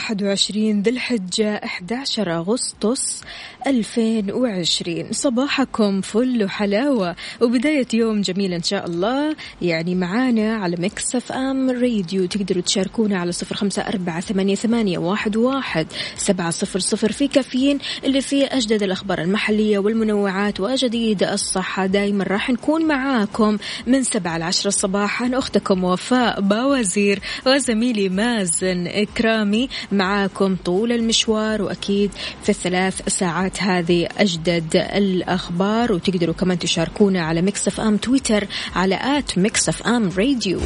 21 ذي الحجة 11 أغسطس 2020 صباحكم فل وحلاوة. وبداية يوم جميل إن شاء الله. يعني معانا على Mix FM Radio. تقدروا تشاركونا على صفر خمسة أربعة ثمانية, ثمانية واحد, واحد سبعة صفر صفر في كافيين اللي فيه أجدد الأخبار المحلية والمنوعات وجديد الصحة. دايما راح نكون معاكم من سبعة لعشرة صباحا أختكم وفاء باوزير وزميلي مازن إكرامي. معاكم طول المشوار وأكيد في الثلاث ساعات هذه أجدد الأخبار وتقدروا كمان تشاركونا على Mix FM تويتر على at Mix FM Radio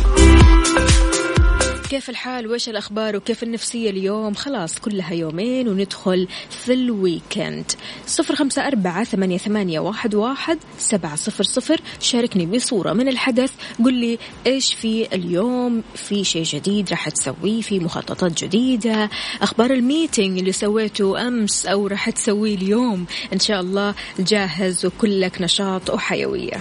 كيف الحال؟ وإيش الأخبار؟ وكيف النفسية اليوم؟ خلاص كلها يومين وندخل في ال weekend. صفر خمسة أربعة ثمانية, ثمانية واحد, واحد سبعة صفر صفر. شاركني بصورة من الحدث. قل لي إيش في اليوم؟ في شيء جديد راح تسويه؟ في مخططات جديدة؟ أخبار ال meeting اللي سويته أمس أو راح تسويه اليوم؟ إن شاء الله جاهز وكلك نشاط وحيوية.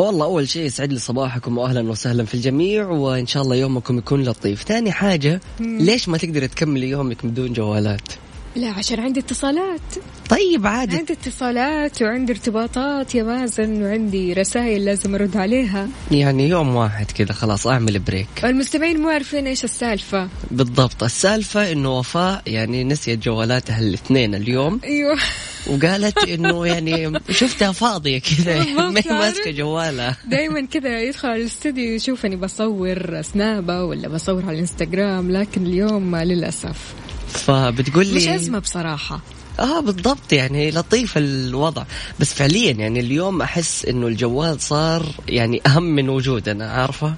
فوالله أول شيء يسعد لي صباحكم وأهلا وسهلا في الجميع وإن شاء الله يومكم يكون لطيف. ثاني حاجة ليش ما تقدر تكملي يومك بدون جوالات؟ لا عشان عندي اتصالات. طيب عادي. عندي اتصالات وعندي ارتباطات يا مازن وعندي رسائل لازم أرد عليها. يعني يوم واحد كذا خلاص أعمل بريك المستمعين مو عارفين إيش السالفة. بالضبط. السالفة إنه وفاء يعني نسيت جوالاتها الاثنين اليوم. أيوه. وقالت إنه يعني شفتها فاضية كذا ما هي؟ ماسكة جوالها. دائما كذا يدخل على الاستديو يشوفني بصور سنابه ولا بصور على الإنستغرام لكن اليوم للأسف. فبتقول لي مش ازمه بصراحة. آه بالضبط يعني لطيف الوضع. بس فعليا يعني اليوم أحس إنه الجوال صار يعني أهم من وجودنا عارفة؟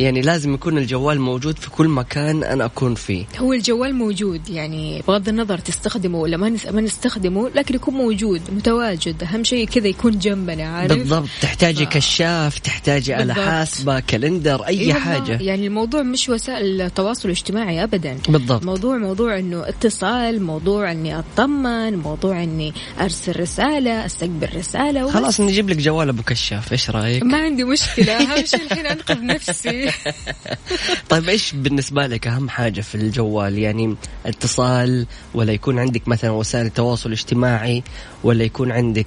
يعني لازم يكون الجوال موجود في كل مكان أنا أكون فيه. هو الجوال موجود يعني بغض النظر تستخدمه ولا ما ما نستخدمه لكن يكون موجود متواجد. أهم شيء كذا يكون جنبنا عارف؟ بالضبط. تحتاجي ف- كشاف تحتاجي بالضبط. حاسبة كالندر أي إي والله، حاجة. يعني الموضوع مش وسائل التواصل الاجتماعي ابدا. بالضبط. موضوع موضوع إنه اتصال موضوع إني أطمن موضوع إني أرسل رسالة أستقبل رسالة. خلاص نجيب لك جوال أبو كشاف. إيش رأيك؟ ما عندي مشكلة. أهم شيء الحين أنقذ نفسي. طيب إيش بالنسبة لك أهم حاجة في الجوال يعني اتصال ولا يكون عندك مثلا وسائل تواصل اجتماعي ولا يكون عندك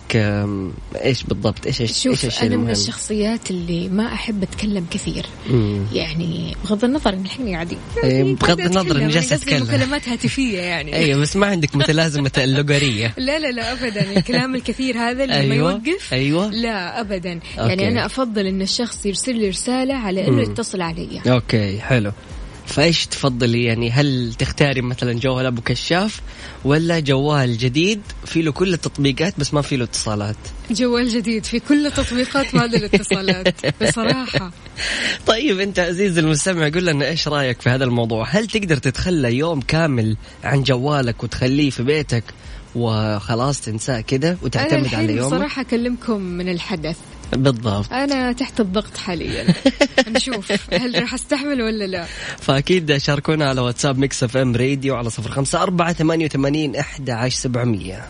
إيش بالضبط إيش إيش إيش شوف الشيء أنا من المهم؟ الشخصيات اللي ما أحب أتكلم كثير مم. يعني بغض النظر إن الحين قاعدين إيه، بغض النظر جالسة أنا قصدي أتكلم. مكالمات هاتفية يعني أيوه بس ما عندك متلازمة اللغرية لا لا لا ابدا الكلام الكثير هذا اللي ما أيوه يوقف أيوه لا ابدا okay. يعني أنا أفضل إن الشخص يرسل لي رسالة على إنه مم. يتصل علي. okay حلو. فإيش تفضلي؟ يعني هل تختاري مثلا جوال أبو كشاف ولا جوال جديد؟ في له كل التطبيقات بس ما في له اتصالات. جوال جديد في كل تطبيقات ما الاتصالات بصراحة. طيب أنت عزيز المستمع قول لنا إيش رأيك في هذا الموضوع؟ هل تقدر تتخلى يوم كامل عن جوالك وتخليه في بيتك وخلاص تنساه كده وتعتمد على يومك؟ بصراحة أكلمكم من الحدث. بالضبط. أنا تحت الضغط حاليا. نشوف هل راح أستحمل ولا لا. فأكيد شاركونا على واتساب Mix FM Radio على صفر خمسة أربعة ثمانية وثمانين أحد عشر سبعمية.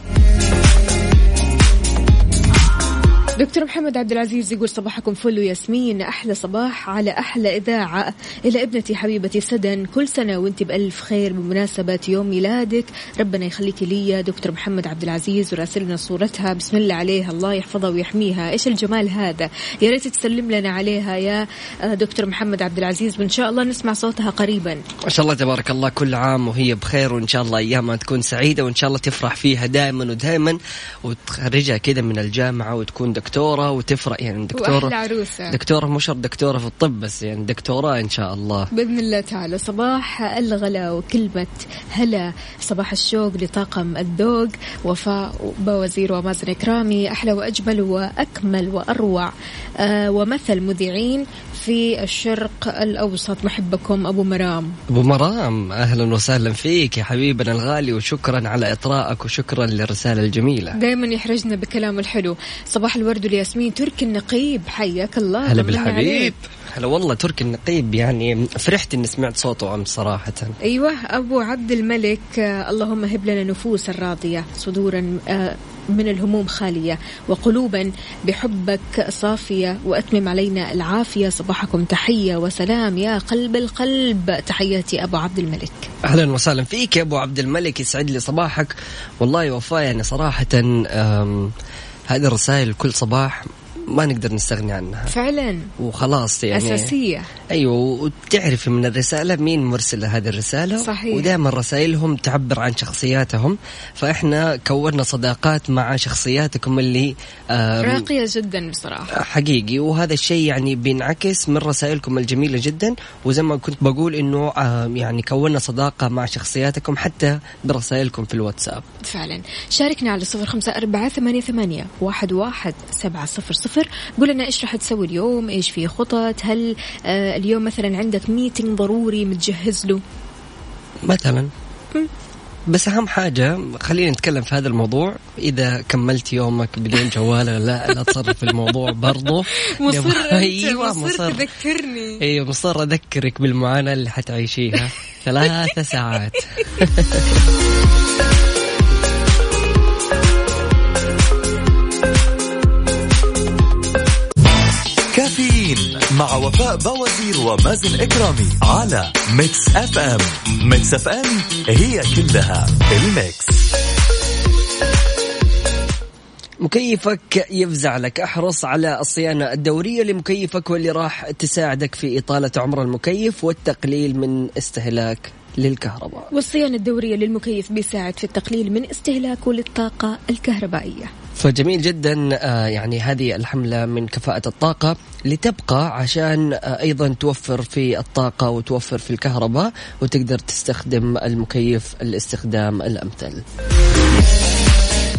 دكتور محمد عبد العزيز يقول صباحكم فل وياسمين. أحلى صباح على أحلى إذاعة. إلى ابنتي حبيبتي سدن كل سنة وانت بألف خير بمناسبة يوم ميلادك. ربنا يخليكي لي دكتور محمد عبد العزيز وراسلنا صورتها. بسم الله عليها. الله يحفظها ويحميها. إيش الجمال هذا؟ يا ريت تسلم لنا عليها يا دكتور محمد عبد العزيز. وإن شاء الله نسمع صوتها قريبا. ما شاء الله تبارك الله. كل عام وهي بخير. وإن شاء الله أيامها تكون سعيدة. وإن شاء الله تفرح فيها دائما ودائما وتخرجها كذا من الجامعة وتكون دكتور دكتورة وتفرق يعني دكتوره وأحلى عروسة. دكتورة مو شرط دكتورة في الطب بس يعني دكتورة إن شاء الله. بإذن الله تعالى. صباح الغلا وكلمة هلا. صباح الشوق لطاقم الذوق. وفاء بوزير ومازن إكرامي. أحلى وأجمل وأكمل وأروع. آه ومثل مذيعين في الشرق الأوسط. محبكم أبو مرام. أبو مرام أهلا وسهلا فيك يا حبيبنا الغالي وشكرا على اطرائك وشكرا للرسالة الجميلة. دائما يحرجنا بكلامه الحلو. صباح الورد والياسمين تركي النقيب حياك الله هلا بالحبيب. هلا والله تركي النقيب يعني فرحت إني سمعت صوته أمس صراحة. أيوه أبو عبد الملك آه اللهم هب لنا نفوسا راضيه صدورا آه من الهموم خالية وقلوبا بحبك صافية وأتمم علينا العافية صباحكم تحية وسلام يا قلب القلب. تحياتي أبو عبد الملك. أهلا وسهلا فيك يا أبو عبد الملك يسعد لي صباحك. والله وفاء يعني صراحة هذه الرسائل كل صباح ما نقدر نستغني عنها. فعلا. وخلاص يعني. أساسية. أيوة وتعرفي من الرسالة مين مرسل هذه الرسالة؟ صحيح. ودائما رسائلهم تعبر عن شخصياتهم. فإحنا كونا صداقات مع شخصياتكم اللي راقية جدا بصراحة. حقيقي. وهذا الشيء يعني بينعكس من رسائلكم الجميلة جدا. وزي ما كنت بقول إنه يعني كونا صداقة مع شخصياتكم حتى برسائلكم في الواتساب. فعلا. شاركنا على صفر خمسة أربعة ثمانية, ثمانية واحد, واحد سبعة صفر صفر. قول لنا إيش راح تسوي اليوم؟ إيش في خطط؟ هل آه اليوم مثلا عندك ميتنج ضروري متجهز له؟ مثلا. بس أهم حاجة خلينا نتكلم في هذا الموضوع. إذا كملت يومك بدون جوال لا لا تصرف الموضوع برضه مصر أيوه مصر تذكرني. أيوه مصر أذكرك بالمعاناة اللي حتعيشيها. ثلاثة ساعات. مع وفاء بوازير ومازن إكرامي على Mix FM Mix FM هي كلها ال Mix. مكيفك يفزع لك. أحرص على الصيانة الدورية لمكيفك واللي راح تساعدك في إطالة عمر المكيف والتقليل من استهلاك للكهرباء. والصيانة الدورية للمكيف بيساعد في التقليل من استهلاكه للطاقة الكهربائية. فجميل جدا يعني هذه الحملة من كفاءة الطاقة لتبقى عشان أيضا توفر في الطاقة وتوفر في الكهرباء وتقدر تستخدم المكيف الاستخدام الأمثل.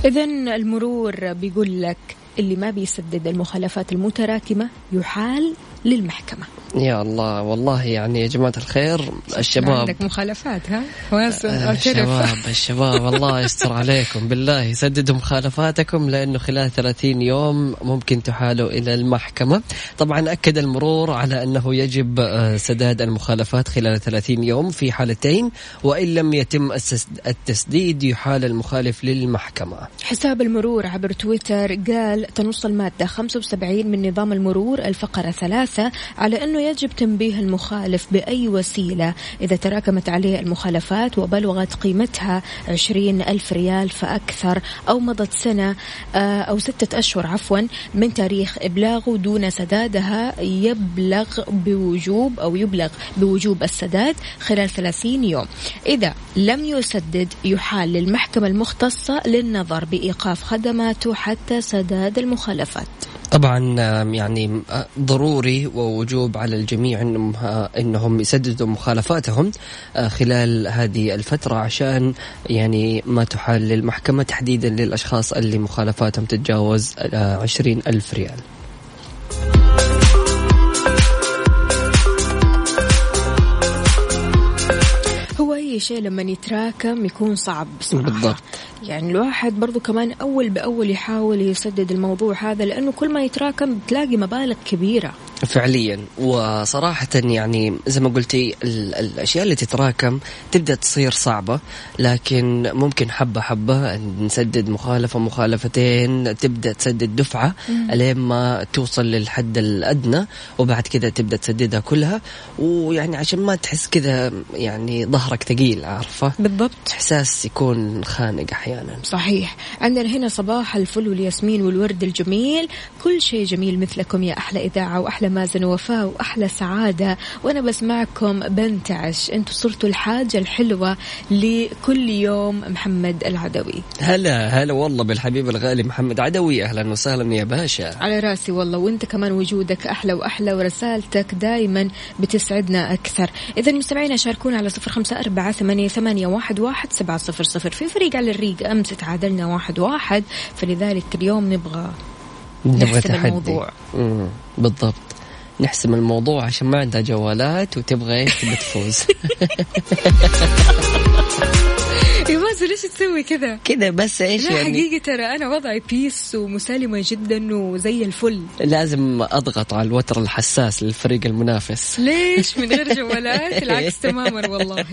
إذا المرور بيقول لك اللي ما بيسدد المخالفات المتراكمة يحال للمحكمة. يا الله والله يعني يا جماعة الخير الشباب. عندك مخالفات ها؟ واسم آه الشباب الشباب الله يستر عليكم بالله سددوا مخالفاتكم لأنه خلال 30 يوم ممكن تحالوا إلى المحكمة. طبعا أكد المرور على أنه يجب سداد المخالفات خلال 30 يوم في حالتين وإن لم يتم التسديد يحال المخالف للمحكمة. حساب المرور عبر تويتر قال تنص المادة 75 من نظام المرور الفقرة ثلاثة على أنه يجب تنبيه المخالف بأي وسيلة. إذا تراكمت عليه المخالفات وبلغت قيمتها عشرين ألف ريال فأكثر أو مضت سنة أو ستة أشهر عفوا من تاريخ إبلاغه دون سدادها يبلغ بوجوب أو يبلغ بوجوب السداد خلال 30 يوم. إذا لم يسدد يحال للمحكمة المختصة للنظر بإيقاف خدماته حتى سداد المخالفات. طبعا يعني ضروري ووجوب على الجميع إنهم إنهم يسددوا مخالفاتهم خلال هذه الفترة عشان يعني ما تحال للمحكمة تحديدا للأشخاص اللي مخالفاتهم تتجاوز عشرين ألف ريال. أي شيء لما يتراكم يكون صعب بصراحة بالضبط. يعني الواحد برضو كمان أول بأول يحاول يسدد الموضوع هذا لأنه كل ما يتراكم بتلاقي مبالغ كبيرة فعليا. وصراحة يعني زي ما قلتي ال- الأشياء اللي تتراكم تبدأ تصير صعبة لكن ممكن حبة حبة نسدد مخالفة مخالفتين تبدأ تسدد دفعة لين ما توصل للحد الأدنى وبعد كذا تبدأ تسددها كلها. ويعني عشان ما تحس كذا يعني ظهرك ثقيل عارفة؟ بالضبط. إحساس يكون خانق أحيانا. صحيح. عندنا هنا صباح الفل والياسمين والورد الجميل. كل شيء جميل مثلكم يا أحلى إذاعة وأحلى مازن ووفاء وأحلى سعادة. وأنا بسمعكم بنتعش. أنتوا صرتوا الحاجة الحلوة لكل يوم محمد العدوي. هلا هلا والله بالحبيب الغالي محمد عدوي. أهلا وسهلا يا باشا. على راسي والله. وأنت كمان وجودك أحلى وأحلى ورسالتك دائما بتسعدنا أكثر. اذا مستمعينا شاركونا على صفر خمسة أربعة ثمانية, ثمانية واحد, واحد سبعة صفر صفر. في فريق على الريق. أمس تعادلنا واحد واحد. فلذلك اليوم نبغى نبغى تحدي. الموضوع. مم. بالضبط. نحسم الموضوع عشان ما عندها جوالات وتبغى إيش؟ تفوز. ليش تسوي كذا؟ كذا بس إيش لا يعني؟ حقيقة ترى أنا وضعي بيس ومسالمة جدا وزي الفل. لازم أضغط على الوتر الحساس للفريق المنافس. ليش؟ من غير جوالات العكس تماما والله.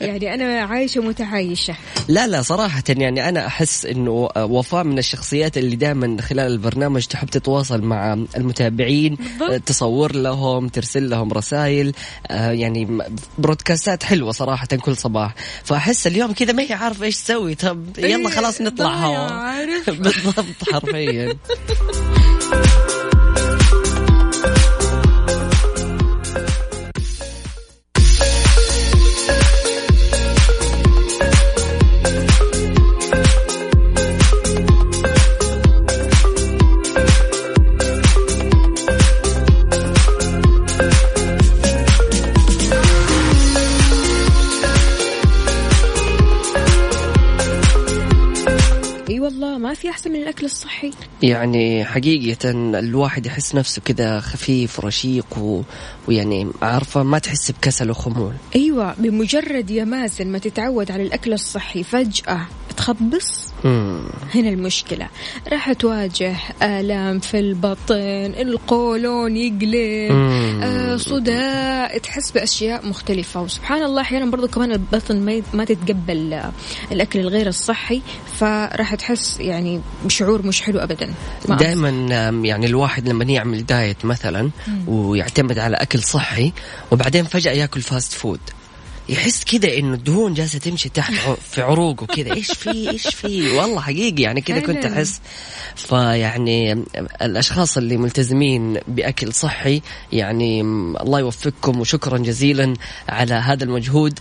يعني أنا عايشة متعايشة. لا لا صراحة يعني أنا أحس إنه وفاء من الشخصيات اللي دائما خلال البرنامج تحب تتواصل مع المتابعين بالضبط. تصور لهم ترسل لهم رسائل. آه، يعني برودكاستات حلوة صراحة كل صباح. فأحس اليوم كذا ما هي عارفة إيش تسوي؟ طب يلا إيه، خلاص نطلع هوا. بالضبط حرفيا. أحسن من الأكل الصحي يعني حقيقة الواحد يحس نفسه كذا خفيف ورشيق و... ويعني عارفة ما تحس بكسل وخمول أيوه بمجرد يا مازن ما تتعود على الأكل الصحي فجأة تخبص. هنا المشكلة. راح تواجه آلام في البطن القولون يقلب مم. آه صداع تحس بأشياء مختلفة. وسبحان الله أحيانا برضو كمان البطن ما تتقبل آه، الأكل الغير الصحي فراح تحس يعني بشعور مش حلو أبدا. ما دائما يعني الواحد لما يعمل diet مثلا ويعتمد على أكل صحي وبعدين فجأة ياكل fast food يحس كذا إنه الدهون جالسة تمشي تحت في عروقه كذا إيش في إيش في؟ والله حقيقي يعني كذا كنت. أحس. فيعني الأشخاص اللي ملتزمين بأكل صحي يعني الله يوفقكم وشكرا جزيلا على هذا المجهود.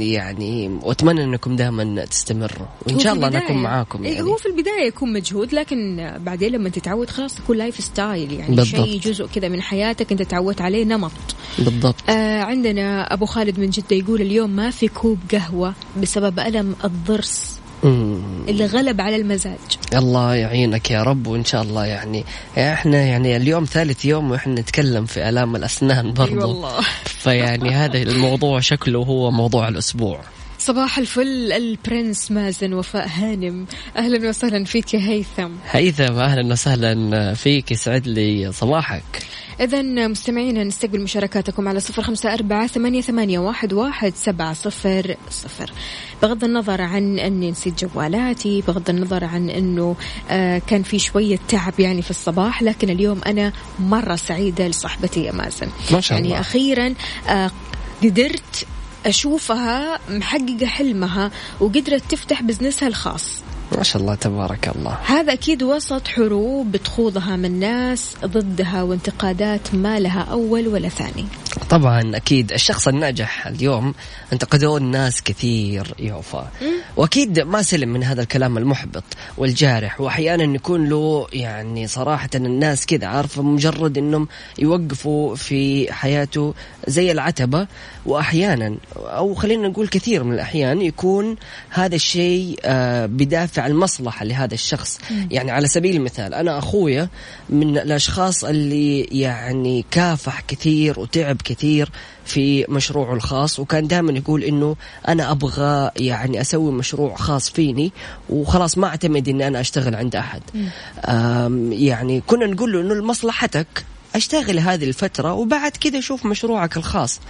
يعني وأتمنى إنكم دائما تستمروا. وإن شاء الله نكون معاكم إيه، يعني. هو في البداية يكون مجهود لكن بعدين لما تتعود خلاص يكون lifestyle يعني. شيء جزء كذا من حياتك أنت تعودت عليه نمط. بالضبط. آه عندنا أبو خالد من جدة يقول اليوم ما في كوب قهوة بسبب ألم الضرس. اللي غلب على المزاج الله يعينك يا رب وإن شاء الله يعني إحنا يعني اليوم ثالث يوم وإحنا نتكلم في ألام الأسنان برضو والله. فيعني هذا الموضوع شكله هو موضوع الأسبوع صباح الفل البرنس مازن وفاء هانم. أهلا وسهلا فيك يا هيثم. هيثم أهلا وسهلا فيك يسعد لي صباحك. إذا مستمعينا نستقبل مشاركاتكم على صفر خمسة أربعة ثمانية, ثمانية واحد, واحد سبعة صفر صفر. بغض النظر عن أني نسيت جوالاتي بغض النظر عن أنه آه كان في شوية تعب يعني في الصباح لكن اليوم أنا مرة سعيدة لصاحبتي يا مازن. ما شاء يعني الله. أخيرا آه قدرت أشوفها محققة حلمها وقدرت تفتح بزنسها الخاص. ما شاء الله تبارك الله. هذا أكيد وسط حروب بتخوضها من ناس ضدها وانتقادات ما لها أول ولا ثاني. طبعا أكيد الشخص الناجح اليوم انتقدوه الناس كثير يا وفاء وأكيد ما سلم من هذا الكلام المحبط والجارح واحيانا يكون له يعني صراحة الناس كذا عارفه مجرد إنهم يوقفوا في حياته زي العتبة. واحيانا أو خلينا نقول كثير من الأحيان يكون هذا الشيء آه، المصلحة لهذا الشخص. يعني على سبيل المثال أنا أخويا من الأشخاص اللي يعني كافح كثير وتعب كثير في مشروعه الخاص وكان دائما يقول إنه أنا أبغى يعني أسوي مشروع خاص فيني وخلاص ما أعتمد إني أنا أشتغل عند أحد. يعني كنا نقول له إنه لمصلحتك أشتغل هذه الفترة وبعد كذا شوف مشروعك الخاص.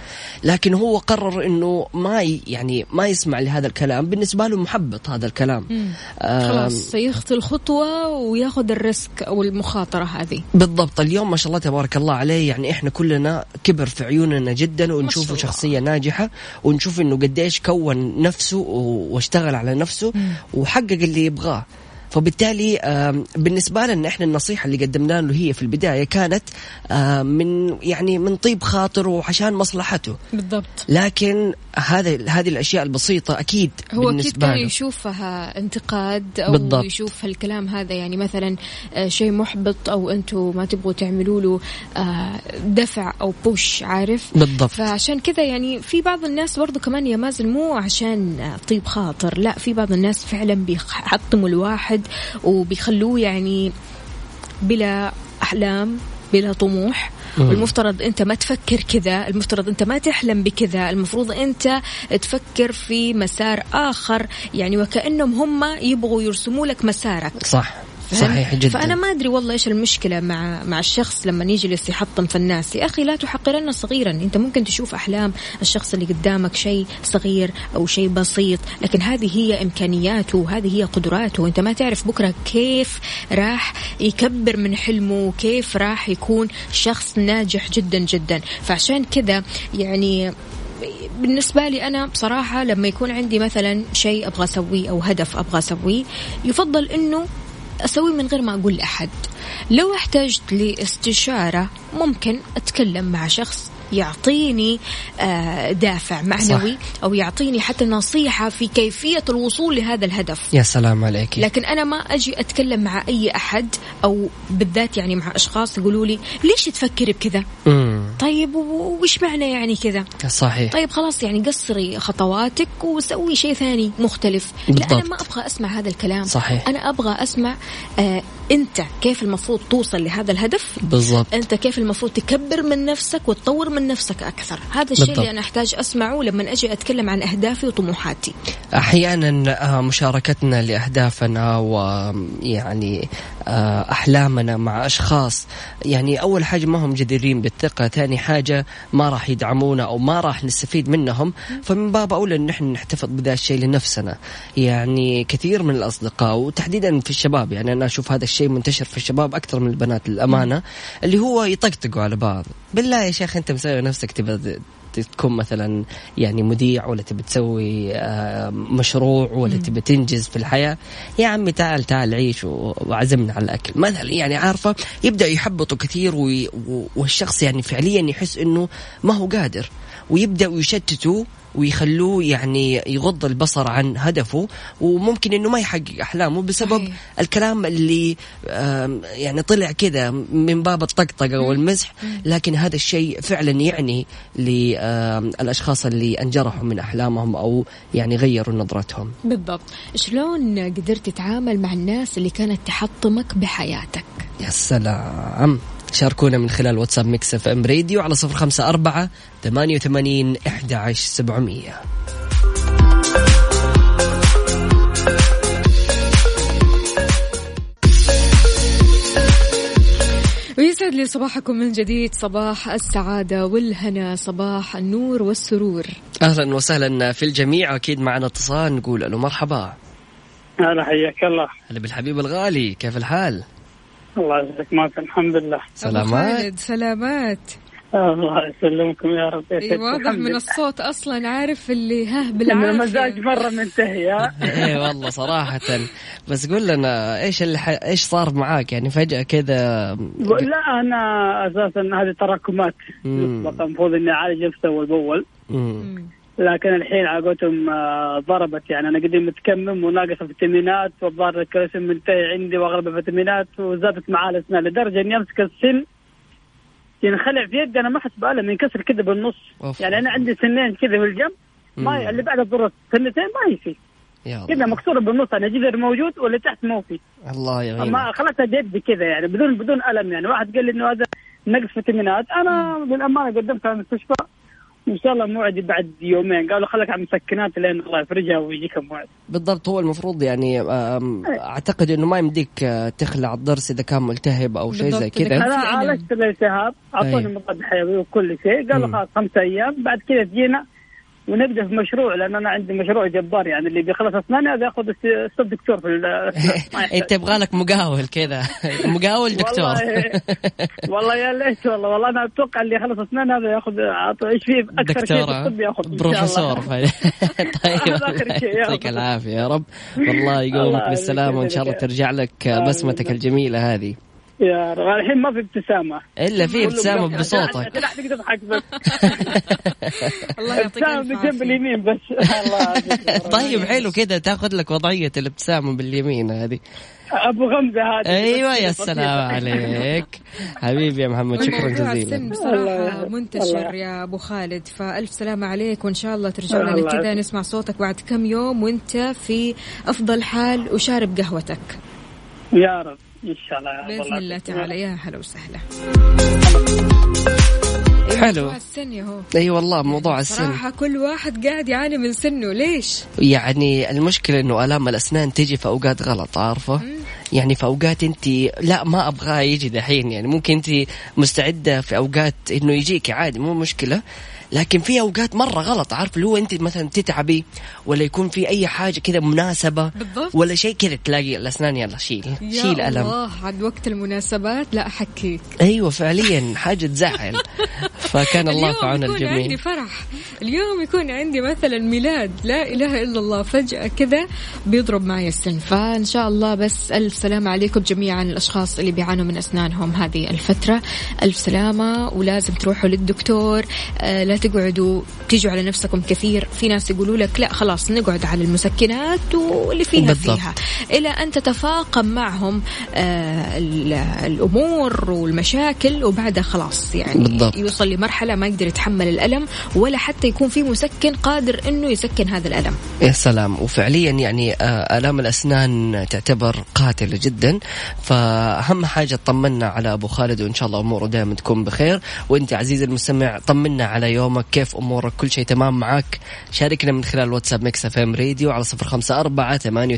لكن هو قرر إنه ما يعني ما يسمع لهذا الكلام. بالنسبة له محبط هذا الكلام. خلاص يخطي الخطوة وياخذ الريسك أو المخاطرة هذه. بالضبط. اليوم ما شاء الله تبارك الله عليه. يعني إحنا كلنا كبر في عيوننا جدا ونشوفه شخصية ناجحة ونشوف إنه قديش كون نفسه واشتغل على نفسه وحقق اللي يبغاه. فبالتالي بالنسبة لنا إحنا النصيحة اللي قدمنا له هي في البداية كانت من يعني من طيب خاطر وعشان مصلحته. بالضبط. لكن هذا هذه الأشياء البسيطة أكيد هو بالنسبة أكيد كان يشوفها انتقاد أو بالضبط. يشوف الكلام هذا. يعني مثلا آه، شيء محبط أو أنتم ما تبغوا تعملوا له آه، دفع أو بوش عارف؟ بالضبط. فعشان كذا يعني في بعض الناس برضو كمان يا مازن مو عشان طيب خاطر لا في بعض الناس فعلا بيحطموا الواحد واحد وبيخلوه يعني بلا أحلام بلا طموح. والمفترض أنت ما تفكر كذا المفترض أنت ما تحلم بكذا المفروض أنت تفكر في مسار آخر. يعني وكأنهم هم يبغوا يرسموا لك مسارك. صح. صحيح جدا. فأنا ما أدري والله إيش المشكلة مع مع الشخص لما يجلس يحطم في الناس. يا أخي لا تحقرن صغيرا. أنت ممكن تشوف أحلام الشخص اللي قدامك شيء صغير أو شيء بسيط لكن هذه هي إمكانياته وهذه هي قدراته. أنت ما تعرف بكرة كيف راح يكبر من حلمه وكيف راح يكون شخص ناجح جدا جدا. فعشان كذا يعني بالنسبة لي أنا بصراحة لما يكون عندي مثلا شيء أبغى أسويه أو هدف أبغى أسويه يفضل إنه أسوي من غير ما أقول لأحد. لو احتجت لاستشارة ممكن أتكلم مع شخص يعطيني آه، دافع معنوي صح. أو يعطيني حتى نصيحة في كيفية الوصول لهذا الهدف. يا سلام عليك. لكن أنا ما أجي أتكلم مع أي أحد أو بالذات يعني مع أشخاص يقولوا لي ليش تفكري بكذا؟ طيب وش معنى يعني كذا؟ صحيح. طيب خلاص يعني قصري خطواتك وسوي شيء ثاني مختلف. بالضبط. لا أنا ما أبغى أسمع هذا الكلام. صحيح. أنا أبغى أسمع آه أنت كيف المفروض توصل لهذا الهدف؟ بالضبط. أنت كيف المفروض تكبر من نفسك وتطور من نفسك أكثر. هذا الشيء اللي أنا أحتاج أسمعه لما أجي أتكلم عن أهدافي وطموحاتي. أحيانا آه، مشاركتنا لأهدافنا ويعني أحلامنا مع أشخاص. يعني أول حاجة ما هم جديرين بالثقة ثاني حاجة ما راح يدعمونا أو ما راح نستفيد منهم. فمن باب أولى إن نحن نحتفظ بذا الشيء لنفسنا. يعني كثير من الأصدقاء وتحديدا في الشباب يعني أنا أشوف هذا الشيء منتشر في الشباب أكثر من البنات للأمانة اللي هو يطقطقوا على بعض. بالله يا شيخ أنت مسوي نفسك تبى تكون مثلا يعني مذيع ولا تبي تسوي آه، مشروع ولا تبي تنجز في الحياة يا عمي تعال تعال عيش وعزمنا على الأكل. مثلا يعني عارفة يبدأ يحبطوا كثير والشخص يعني فعليا يحس إنه ما هو قادر. ويبدأ يشتتوا ويخلوه يعني يغض البصر عن هدفه وممكن إنه ما يحقق أحلامه بسبب صحيح. الكلام اللي يعني طلع كذا من باب الطقطقة والمزح. لكن هذا الشيء فعلا يعني للاشخاص اللي أنجرحوا من أحلامهم أو يعني غيروا نظرتهم. بالضبط. شلون قدرت تتعامل مع الناس اللي كانت تحطمك بحياتك؟ يا سلام. شاركونا من خلال واتساب Mix FM Radio على صفر خمسة أربعة ثمانية وثمانين إحدى عشر سبعمية. ويسعد لي صباحكم من جديد صباح السعادة والهنا صباح النور والسرور. أهلا وسهلا في الجميع أكيد معنا اتصال نقول ألو مرحبا. هلا حياك الله. هلا بالحبيب الغالي كيف الحال؟ الله يسعدك ماسن الحمد لله. سلامات. سلامات. الله يسلمكم يا رب. اي واضح من الصوت أصلا عارف اللي ها بالعافية. المزاج مرة منتهي ها؟ اي والله صراحة. بس قول لنا إيش اللي ح... إيش صار معاك؟ يعني فجأة كذا لا أنا أساسا هذه تراكمات. المفروض إني أعالج نفسي أول بأول. لكن الحين عقوتهم آه، ضربت. يعني أنا قديم متكمم وناقص فيتامينات والظاهر الكالسيوم منتهي عندي واغلب الفيتامينات وزادت معاه الأسنان لدرجة إني أمسك السن ينخلع في يدي. أنا ما أحس بألم ينكسر كذا بالنص. أوف. يعني أنا عندي سنين كذا في الجنب ما مم. اللي بعد الضرة سنتين ما يفي كذا مكسورة بالنص. أنا جذر موجود واللي تحت مو في الله يعينك ما خلتها بيدي كذا يعني بدون بدون ألم. يعني واحد قال لي إنه هذا نقص فيتامينات. أنا بالامانه قدمت على المستشفى. إن شاء الله موعدي بعد يومين قالوا خليك على المسكنات لين الله يفرجها ويجيك الموعد بالضبط هو المفروض يعني أعتقد إنه ما يمديك آه، تخلع الضرس إذا كان ملتهب أو شيء زي كذا أنا. عالجت الالتهاب اعطوني. مضاد حيوي وكل شيء قالوا. خلاص خمسة أيام بعد كذا تجينا ونبدأ في مشروع لأن أنا عندي مشروع جبار يعني اللي بيخلص اسناني هذا ياخذ الس- الدكتور في. انت يبغى لك مقاول كذا مقاول دكتور والله والله يا ليت والله والله أنا أتوقع اللي يخلص أسنان هذا ياخذ إيش فيه أكثر شيء الطب ياخذ. بروفيسور طيب يعطيك. العافية يا رب والله يقومك بالسلامة وإن شاء الله. ترجع لك. بسمتك الجميلة هذه يا رب الحين ما في ابتسامة. إلا في ابتسامة. بصوتك. احد تضحك بس. الله يعطيك عافية. اليمين بس. الله. طيب حلو كذا تاخذ لك وضعية الابتسامة باليمين هذه. أبو غمزة هذه. أيوه يا. سلام عليك. حبيبي يا محمد شكرا جزيلا. الله- منتشر. يا أبو خالد. فألف سلامة عليك وإن شاء الله ترجع لنا كذا. نسمع صوتك بعد كم يوم وأنت في أفضل حال وشارب قهوتك. يا رب. إن شاء الله يا رب. بإذن الله. تعالى يا هلا وسهلا حلو. موضوع السن يا هو أي والله موضوع السن صراحة كل واحد قاعد يعاني من سنه ليش؟ يعني المشكلة إنه آلام الأسنان تجي في أوقات غلط عارفة؟ يعني في أوقات أنت لا ما أبغاه يجي دحين يعني ممكن أنت مستعدة في أوقات إنه يجيك عادي مو مشكلة لكن في أوقات مرة غلط عارف اللي هو أنت مثلا تتعبي ولا يكون في أي حاجة كذا مناسبة بالضبط. ولا شيء كذا تلاقي الأسنان يلا شيل يا شيل ألم. الله عاد وقت المناسبات لا أحكيك. أيوه فعليا حاجة تزعل. فكان الله في اليوم عون يكون عندي الجميع فرح. اليوم يكون عندي مثلا ميلاد لا إله إلا الله. فجأة كذا بيضرب معي السن. فإن شاء الله بس ألف سلامة عليكم جميعا الأشخاص اللي بيعانوا من أسنانهم هذه الفترة. ألف سلامة ولازم تروحوا للدكتور. آه لا تقعدوا تيجوا على نفسكم كثير. في ناس يقولوا لك لا خلاص نقعد على المسكنات واللي فيها بالضبط. فيها. إلى أن تتفاقم معهم آه ال- الأمور والمشاكل وبعدها خلاص يعني بالضبط. يوصل لمرحلة ما يقدر يتحمل الألم ولا حتى يكون في مسكن قادر إنه يسكن هذا الألم. يا سلام. وفعليا يعني آه، آلام الأسنان تعتبر قاتلة جدا. فأهم حاجة طمنا على أبو خالد وإن شاء الله أموره دائما تكون بخير. وأنت عزيزي المستمع طمنا على يومك كيف أمورك؟ كل شيء تمام معك شاركنا من خلال واتساب Mix FM Radio على صفر خمسة أربعة ثمانية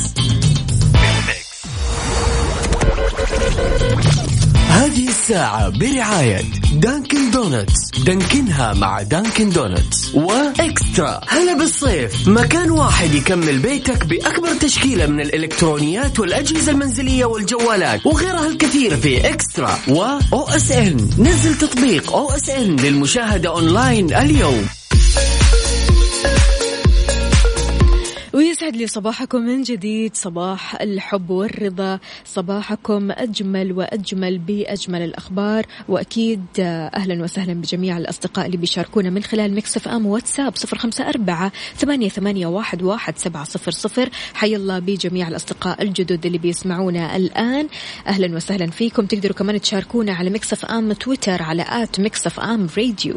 الساعة برعاية Dunkin' Donuts دانكنها مع Dunkin' Donuts و eXtra. هلا بالصيف. مكان واحد يكمل بيتك بأكبر تشكيلة من الإلكترونيات والأجهزة المنزلية والجوالات وغيرها الكثير في eXtra و أو اس ان نزل تطبيق أو اس ان للمشاهدة أونلاين اليوم. ويسعد لي صباحكم من جديد. صباح الحب والرضا صباحكم أجمل وأجمل بأجمل الأخبار. وأكيد أهلا وسهلا بجميع الأصدقاء اللي بيشاركونا من خلال Mix FM واتساب صفر خمسة أربعة ثمانية, ثمانية واحد, واحد سبعة صفر صفر. حي الله بجميع الأصدقاء الجدد اللي بيسمعونا الآن. أهلا وسهلا فيكم. تقدروا كمان تشاركونا على Mix FM تويتر على at Mix FM Radio.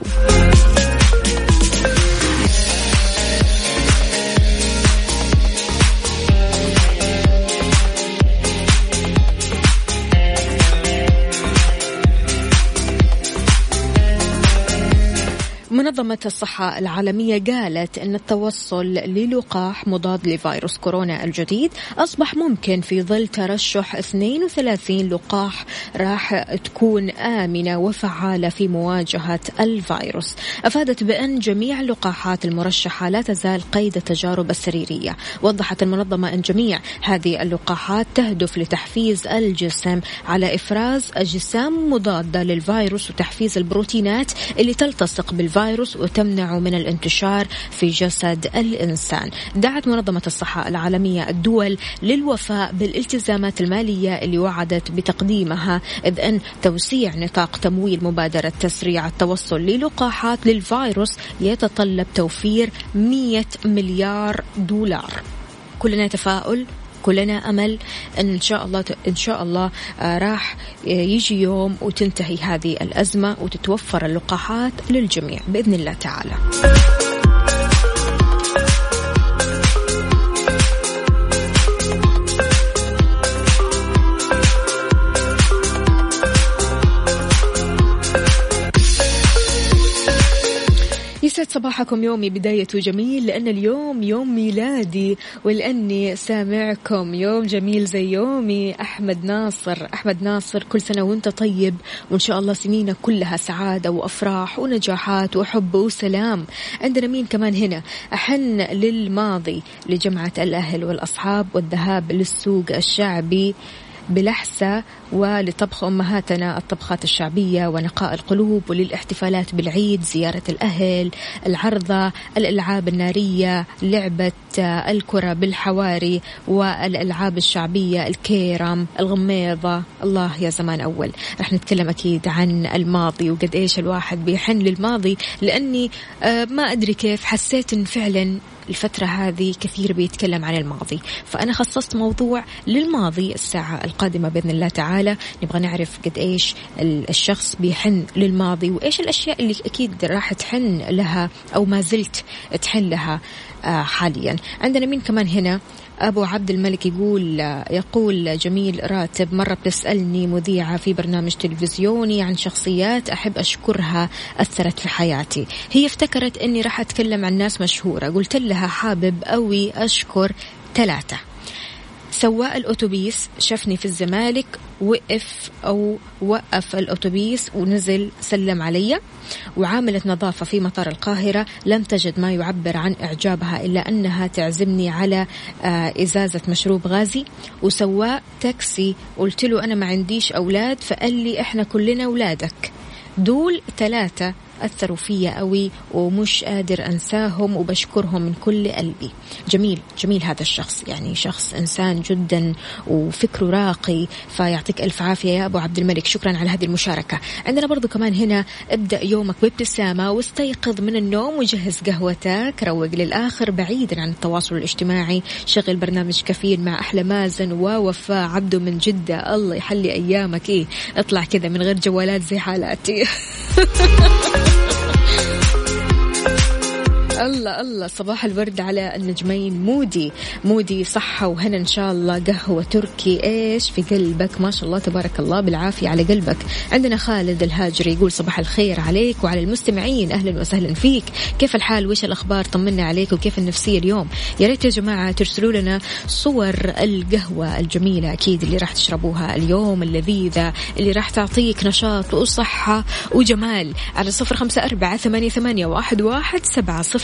منظمة الصحة العالمية قالت أن التوصل للقاح مضاد لفيروس كورونا الجديد أصبح ممكن في ظل ترشح 32 لقاح راح تكون آمنة وفعالة في مواجهة الفيروس. أفادت بأن جميع اللقاحات المرشحة لا تزال قيد التجارب السريرية. وضحت المنظمة أن جميع هذه اللقاحات تهدف لتحفيز الجسم على إفراز أجسام مضادة للفيروس وتحفيز البروتينات اللي تلتصق بالفيروس وتمنعه من الانتشار في جسد الإنسان. دعت منظمة الصحة العالمية الدول للوفاء بالالتزامات المالية اللي وعدت بتقديمها إذ أن توسيع نطاق تمويل مبادرة تسريع التوصل للقاحات للفيروس يتطلب توفير 100 مليار دولار. كلنا تفاؤل كلنا أمل أن شاء الله إن شاء الله آه، راح يجي يوم وتنتهي هذه الأزمة وتتوفر اللقاحات للجميع بإذن الله تعالى. يسعد صباحكم يومي بدايته جميل لأن اليوم يوم ميلادي ولأني سامعكم. يوم جميل زي يومي أحمد ناصر. أحمد ناصر كل سنة وأنت طيب وإن شاء الله سنينك كلها سعادة وأفراح ونجاحات وحب وسلام. عندنا مين كمان هنا؟ أحن للماضي لجمعة الأهل والأصحاب والذهاب للسوق الشعبي. بلحسة ولطبخ أمهاتنا الطبخات الشعبية ونقاء القلوب وللاحتفالات بالعيد زيارة الأهل العرضة الألعاب النارية لعبة الكرة بالحواري والألعاب الشعبية الكيرم الغميضة. الله يا زمان أول. رح نتكلم أكيد عن الماضي وقد إيش الواحد بيحن للماضي لأني آه، ما أدري كيف حسيت إن فعلا الفترة هذه كثير بيتكلم عن الماضي. فأنا خصصت موضوع للماضي الساعة القادمة بإذن الله تعالى. نبغى نعرف قد إيش الشخص بيحن للماضي وإيش الأشياء اللي أكيد راح تحن لها أو ما زلت تحن لها. حاليا. عندنا مين كمان هنا؟ أبو عبد الملك يقول يقول جميل راتب مرة بتسألني مذيعة في برنامج تلفزيوني عن شخصيات أحب أشكرها أثرت في حياتي. هي افتكرت أني راح أتكلم عن ناس مشهورة. قلت لها حابب أوي أشكر ثلاثة. سواق الأتوبيس شافني في الزمالك وقف أو وقف الأتوبيس ونزل سلم علي وعاملة نظافة في مطار القاهرة. لم تجد ما يعبر عن إعجابها إلا أنها تعزمني على آه، إزازة مشروب غازي وسواق تاكسي. قلت له أنا ما عنديش أولاد فقال لي إحنا كلنا أولادك. دول ثلاثة أثروا فيا قوي ومش قادر أنساهم وبشكرهم من كل قلبي. جميل جميل هذا الشخص. يعني شخص إنسان جدا وفكره راقي فيعطيك ألف عافية يا أبو عبد الملك. شكرا على هذه المشاركة. عندنا برضو كمان هنا ابدأ يومك بابتسامة واستيقظ من النوم وجهز قهوتك. روق للآخر بعيدا عن التواصل الاجتماعي. شغل برنامج كافيين مع أحلى مازن ووفاء عبده من جدة. الله يحلي أيامك. إيه اطلع كذا من غير جوالات زي حالاتي. الله الله. صباح الورد على النجمين. مودي مودي صحة وهنا إن شاء الله. قهوة تركي. إيش في قلبك؟ ما شاء الله تبارك الله. بالعافية على قلبك. عندنا خالد الهاجري يقول صباح الخير عليك وعلى المستمعين. أهلا وسهلا فيك. كيف الحال؟ وش الأخبار؟ طمنا عليك وكيف النفسية اليوم؟ يا ريت يا جماعة ترسلوا لنا صور القهوة الجميلة أكيد اللي راح تشربوها اليوم اللذيذة اللي راح تعطيك نشاط وصحة وجمال. على صفر خمسة أربعة ثمانية, ثمانية واحد, واحد سبعة صفر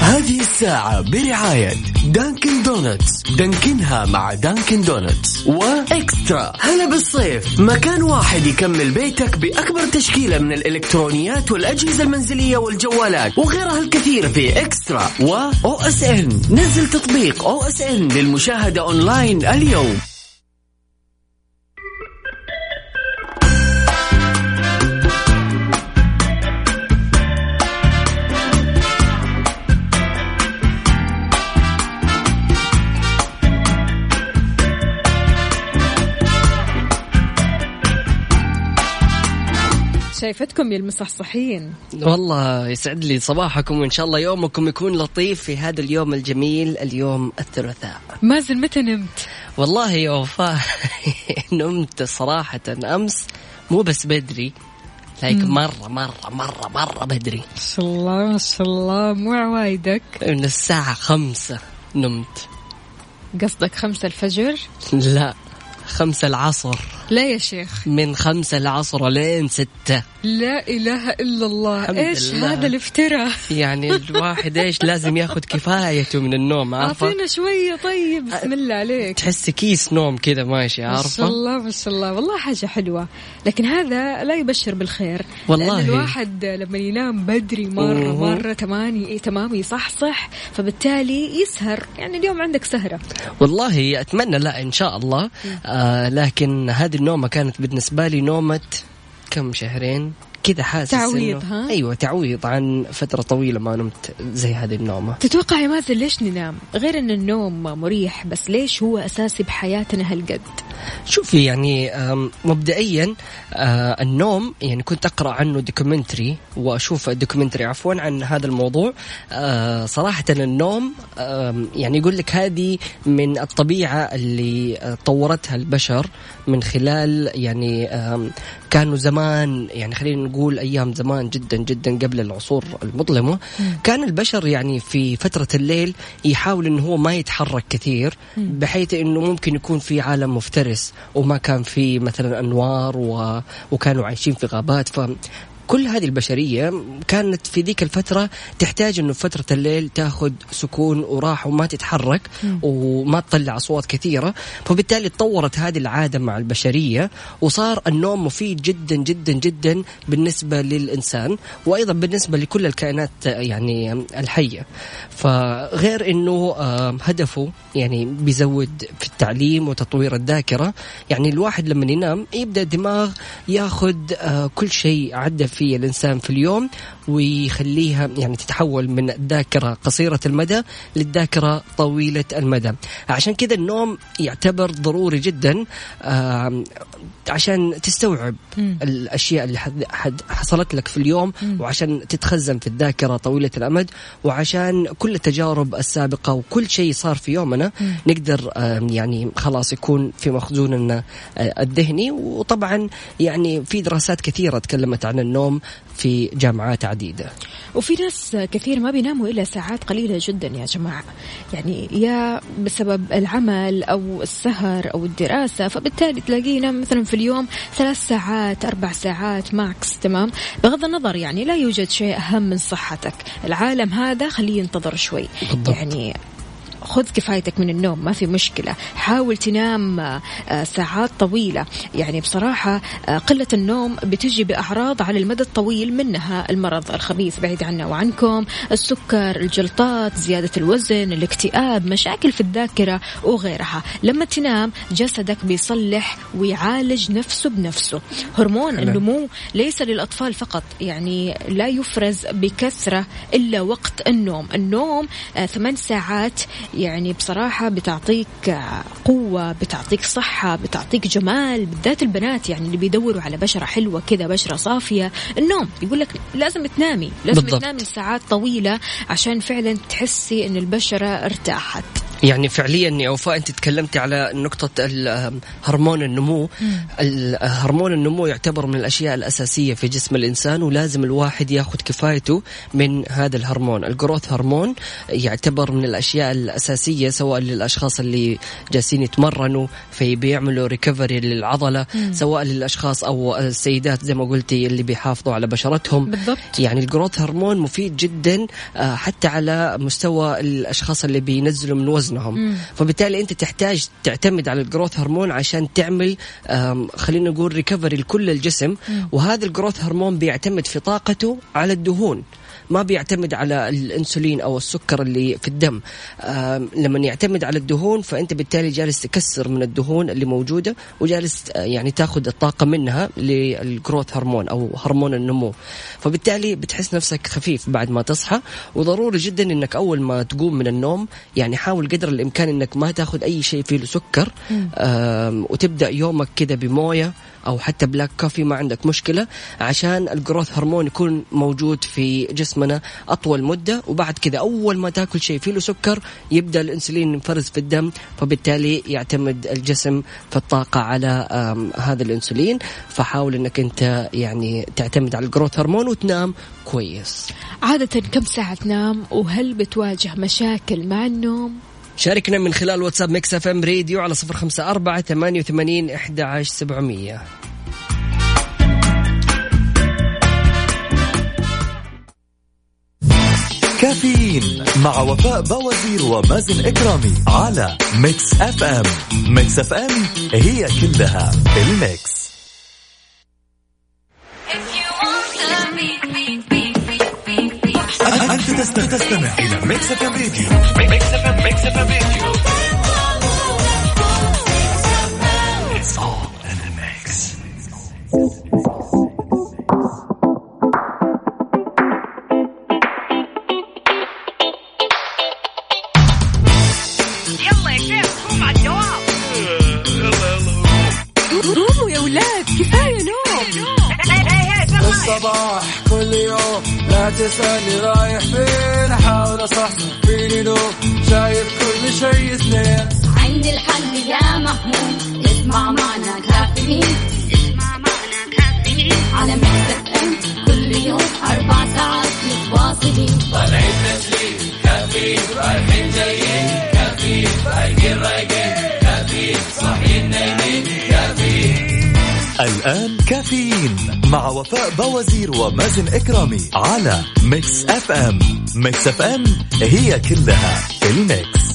هذه الساعة برعاية Dunkin' Donuts دانكنها مع Dunkin' Donuts و eXtra. هلا بالصيف. مكان واحد يكمل بيتك بأكبر تشكيلة من الإلكترونيات والأجهزة المنزلية والجوالات وغيرها الكثير في eXtra و OSN نزل تطبيق OSN للمشاهدة أونلاين اليوم. شايفتكم يا المصحصحين؟ والله يسعد لي صباحكم وإن شاء الله يومكم يكون لطيف في هذا اليوم الجميل اليوم الثلاثاء. مازن متى نمت؟ والله يا وفاء نمت صراحة أمس مو بس بدري لكن مرة مرة مرة مرة بدري. ما شاء الله ما شاء الله مو عوايدك؟ من الساعة خمسة نمت. قصدك خمسة الفجر؟ لا. خمسة العصر. لا يا شيخ. من خمسة العصر لين ستة. لا إله إلا الله. إيش لله. هذا الافتراء؟ يعني الواحد إيش لازم ياخذ كفايته من النوم عارفة؟ أعطينا شوية. طيب بسم الله عليك. تحس كيس نوم كذا ماشي ما شاء عارفة؟ الله ما شاء الله. والله حاجة حلوة. لكن هذا لا يبشر بالخير. والله. لأن الواحد لما ينام بدري مرة مه. مرة تماني إيه تمام يصحصح فبالتالي يسهر. يعني اليوم عندك سهرة. والله أتمنى لا إن شاء الله. آه لكن هذه النومة كانت بالنسبة لي نومة كم شهرين؟ كذا حاسس تعويض، ها؟ أيوه تعويض عن فترة طويلة ما نمت زي هذه النومة. تتوقع يا مازن ليش ننام؟ غير أن النوم مريح بس ليش هو أساسي بحياتنا هالقد؟ شوفي يعني مبدئيا آه، النوم يعني كنت أقرأ عنه documentary وأشوف documentary عفوا عن هذا الموضوع. آه، صراحة النوم يعني يقول لك هذه من الطبيعة اللي طورتها البشر من خلال يعني كانوا زمان يعني خلينا نقول أيام زمان جدا جدا قبل العصور المظلمة كان البشر يعني في فترة الليل يحاول إنه هو ما يتحرك كثير بحيث إنه ممكن يكون في عالم مفترس وما كان في مثلا أنوار و... وكانوا عايشين في غابات. ف كل هذه البشرية كانت في ذيك الفترة تحتاج في فترة الليل تاخذ سكون وراحة وما تتحرك وما تطلع أصوات كثيرة. فبالتالي تطورت هذه العادة مع البشرية وصار النوم مفيد جدا جدا جدا بالنسبة للإنسان وأيضا بالنسبة لكل الكائنات يعني الحية. فغير أنه هدفه يعني بيزود في التعليم وتطوير الذاكرة يعني الواحد لما ينام يبدأ الدماغ ياخذ آه، كل شيء عدى فيه الإنسان في اليوم. ويخليها يعني تتحول من الذاكرة قصيرة المدى للذاكرة طويلة المدى. عشان كذا النوم يعتبر ضروري جدا عشان تستوعب الأشياء اللي حد- حد- حصلت لك في اليوم وعشان تتخزن في الذاكرة طويلة الأمد وعشان كل التجارب السابقة وكل شيء صار في يومنا نقدر آم، يعني خلاص يكون في مخزوننا آه، الذهني. وطبعا يعني في دراسات كثيرة تكلمت عن النوم في جامعات عديدة وفي ناس كثير ما بيناموا إلا ساعات قليلة جدا يا جماعة. يعني يا بسبب العمل أو السهر أو الدراسة فبالتالي تلاقيه ينام مثلا في اليوم ثلاث ساعات أربع ساعات ماكس تمام؟ بغض النظر يعني لا يوجد شيء أهم من صحتك. العالم هذا خليه ينتظر شوي. بالضبط. يعني خذ كفايتك من النوم ما في مشكلة. حاول تنام آه، ساعات طويلة. يعني بصراحة آه، قلة النوم بتجي بأعراض على المدى الطويل منها المرض الخبيث بعيد عنا وعنكم السكر الجلطات زيادة الوزن الاكتئاب مشاكل في الذاكرة وغيرها. لما تنام جسدك بيصلح ويعالج نفسه بنفسه. هرمون. النمو ليس للأطفال فقط يعني لا يفرز بكثرة إلا وقت النوم. النوم آه، ثمان ساعات يعني بصراحة بتعطيك قوة بتعطيك صحة بتعطيك جمال بالذات البنات يعني اللي بيدوروا على بشرة حلوة كذا بشرة صافية النوم يقول لك لازم تنامي لازم بالضبط. تنامي ساعات طويلة عشان فعلا تحسي إن البشرة ارتاحت يعني فعليا يا وفاء أنت تكلمتي على نقطة ال- هرمون النمو. ال- هرمون النمو يعتبر من الأشياء الأساسية في جسم الإنسان ولازم الواحد ياخذ كفايته من هذا الهرمون، ال growth hormone يعتبر من الأشياء الأساسية سواء للأشخاص اللي جالسين يتمرنوا فبيعملوا recovery للعضلة سواء للأشخاص أو السيدات زي ما قلتي اللي بيحافظوا على بشرتهم. بالضبط. يعني ال growth hormone مفيد جدا آه، حتى على مستوى الأشخاص اللي بينزلوا من وزنهم فبالتالي أنت تحتاج تعتمد على ال growth hormone عشان تعمل خلينا نقول recovery لكل الجسم. وهذا ال growth hormone بيعتمد في طاقته على الدهون. ما بيعتمد على الإنسولين أو السكر اللي في الدم. لما يعتمد على الدهون فأنت بالتالي جالس تكسر من الدهون اللي موجودة وجالس آه، يعني تاخذ الطاقة منها لل growth hormone أو هرمون النمو. فبالتالي بتحس نفسك خفيف بعد ما تصحى وضروري جدا إنك أول ما تقوم من النوم يعني حاول قدر الإمكان إنك ما تاخذ أي شيء فيه سكر. وتبدأ يومك كذا بموية أو حتى black coffee ما عندك مشكلة عشان ال growth hormone يكون موجود في جسمنا أطول مدة وبعد كذا أول ما تاكل شيء فيه له سكر يبدأ الإنسولين ينفرز في الدم فبالتالي يعتمد الجسم في الطاقة على هذا الإنسولين. فحاول إنك أنت يعني تعتمد على ال growth hormone وتنام كويس. عادة كم ساعة تنام؟ وهل بتواجه مشاكل مع النوم؟ شاركنا من خلال واتساب Mix FM Radio على صفر خمسة أربعة ثمانية وثمانين إحدى عشر سبعمية. كافيين مع وفاء باوزير ومازن إكرامي على Mix FM. Mix FM هي كلها ال Mix. تستمع إلى Mix FM Radio. Mix FM Mix FM Radio. سنين عندي الحل يا محمود اسمع معنا كافيين. اسمع معنا كافيين. على Mix FM كل يوم أربع ساعات متواصلين. الآن كافيين مع وفاء باوزير ومازن إكرامي على Mix FM Mix FM هي كلها ال Mix.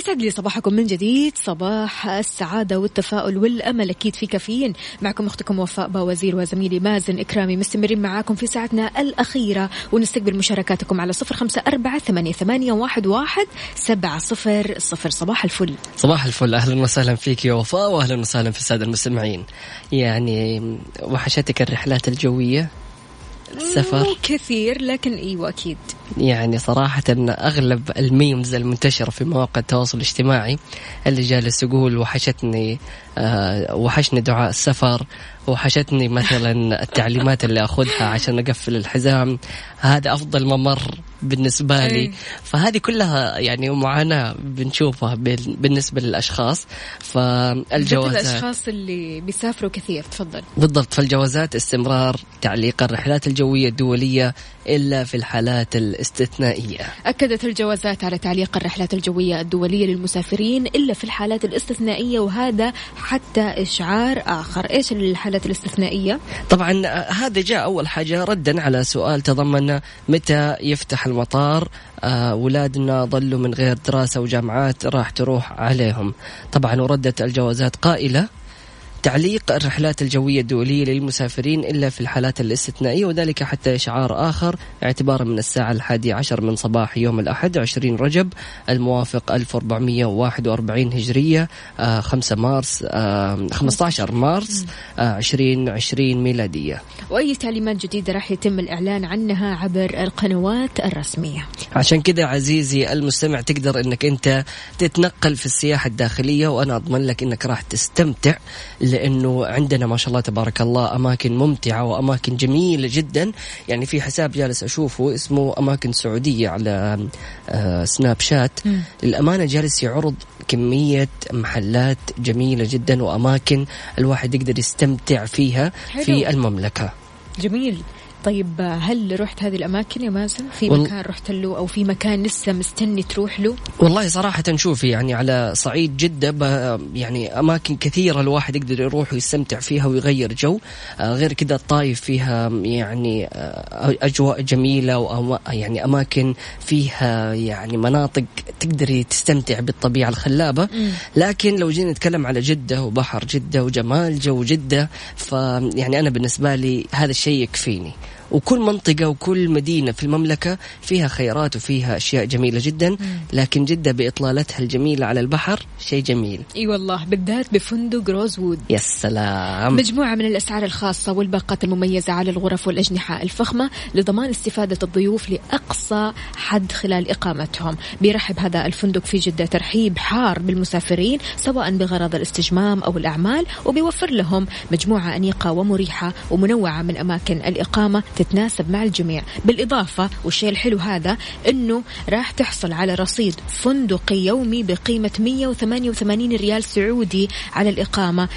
ويسعد لي صباحكم من جديد. صباح السعادة والتفاؤل والأمل. أكيد في كافيين. معكم أختكم وفاء باوزير وزميلي مازن إكرامي. مستمرين معاكم في ساعتنا الأخيرة. ونستقبل مشاركاتكم على صفر خمسة أربعة ثمانية, واحد, واحد سبعة صفر صفر. صباح الفل. صباح الفل. أهلا وسهلا فيك يا وفاء واهلا وسهلا في السادة المستمعين. يعني وحشتك الرحلات الجوية. السفر. مو كثير لكن أيوة أكيد. يعني صراحة أغلب الميمز المنتشرة في مواقع التواصل الاجتماعي اللي جالس يقول وحشتني آه وحشني دعاء السفر وحشتني مثلا التعليمات اللي أخذها عشان أقفل الحزام. هذا أفضل ممر بالنسبة لي. أي. فهذه كلها يعني معاناة بنشوفها بال- بالنسبة للأشخاص. بالذات فالجوازات الأشخاص اللي بيسافروا كثير. تفضل. بالضبط. فالجوازات استمرار تعليق الرحلات الجوية الدولية إلا في الحالات الاستثنائية. أكدت الجوازات على تعليق الرحلات الجوية الدولية للمسافرين إلا في الحالات الاستثنائية وهذا حتى إشعار آخر. إيش الحالات الاستثنائية؟ طبعا آه، هذا جاء أول حاجة ردا على سؤال تضمن متى يفتح المطار آه، أولادنا ظلوا من غير دراسة وجامعات راح تروح عليهم طبعا وردت الجوازات قائلة تعليق الرحلات الجوية الدولية للمسافرين إلا في الحالات الاستثنائية وذلك حتى إشعار آخر اعتبارا من الساعة الحادية عشر من صباح يوم الأحد 20 رجب الموافق 1441 هجرية آه 5 مارس آه 15 مارس آه 2020 ميلادية. وأي تعليمات جديدة راح يتم الإعلان عنها عبر القنوات الرسمية. عشان كذا عزيزي المستمع تقدر إنك أنت تتنقل في السياحة الداخلية وأنا أضمن لك إنك راح تستمتع لأنه عندنا ما شاء الله تبارك الله أماكن ممتعة وأماكن جميلة جدا. يعني في حساب جالس أشوفه اسمه أماكن سعودية على سناب شات للأمانة جالس يعرض كمية محلات جميلة جدا وأماكن الواحد يقدر يستمتع فيها حلو. في المملكة. جميل. طيب هل رحت هذه الأماكن يا مازن؟ في وال- مكان رحت له أو في مكان لسه مستني تروح له؟ والله صراحة شوفي يعني على صعيد جدة ب- يعني أماكن كثيرة الواحد يقدر يروح ويستمتع فيها ويغير جو آه، غير كذا الطايف فيها يعني آه، أجواء جميلة وأما يعني أماكن فيها يعني مناطق تقدري تستمتع بالطبيعة الخلابة لكن لو جينا نتكلم على جدة وبحر جدة وجمال جو جدة فيعني أنا بالنسبة لي هذا الشيء يكفيني وكل منطقة وكل مدينة في المملكة فيها خيارات وفيها أشياء جميلة جدا لكن جدة بإطلالتها الجميلة على البحر شيء جميل. إي والله بالذات بفندق روزوود. يا سلام. مجموعة من الأسعار الخاصة والباقات المميزة على الغرف والأجنحة الفخمة لضمان استفادة الضيوف لأقصى حد خلال إقامتهم. بيرحب هذا الفندق في جدة ترحيب حار بالمسافرين سواء بغرض الاستجمام أو الأعمال وبيوفر لهم مجموعة أنيقة ومريحة ومنوعة من أماكن الإقامة تتناسب مع الجميع. بالإضافة والشيء الحلو هذا أنه راح تحصل على رصيد فندقي يومي بقيمة 188 ريال سعودي على الإقامة.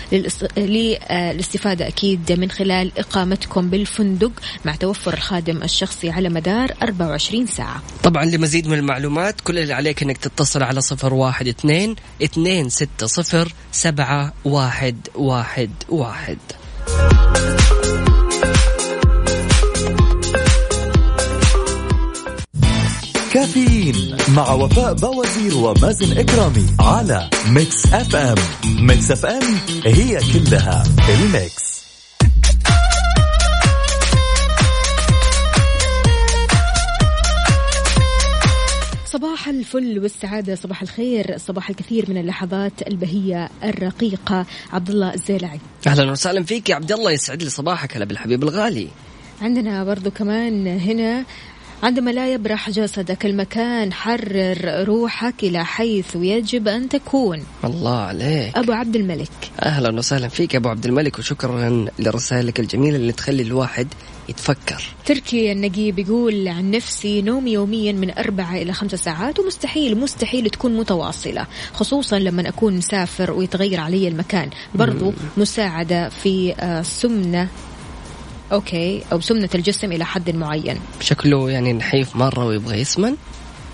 للاستفادة أكيد من خلال إقامتكم بالفندق مع توفر الخادم الشخصي على مدار 24 ساعة. طبعا لمزيد من المعلومات كل اللي عليك إنك تتصل على صفر واحد اثنين اثنين ستة صفر سبعة واحد واحد واحد. كافيين مع وفاء باوزير ومازن إكرامي على Mix FM. Mix FM هي كلها ال Mix. صباح الفل والسعادة صباح الخير صباح الكثير من اللحظات البهية الرقيقة. عبد الله الزيلعي. أهلا وسهلا فيك يا عبد الله يسعد لي صباحك هلا بالحبيب الغالي. عندنا برضو كمان هنا عندما لا يبرح جسدك المكان حرر روحك إلى حيث يجب أن تكون. الله عليك. أبو عبد الملك. أهلا وسهلا فيك أبو عبد الملك وشكرا لرسائلك الجميلة اللي تخلي الواحد يتفكر. تركي النقيب يقول عن نفسي نومي يوميا من أربعة إلى خمسة ساعات ومستحيل مستحيل تكون متواصلة خصوصا لما أكون مسافر ويتغير علي المكان. برضو مساعدة في آه، سمنة أوكي. أو سمنة الجسم إلى حد معين. شكله يعني نحيف مرة ويبغى يسمن.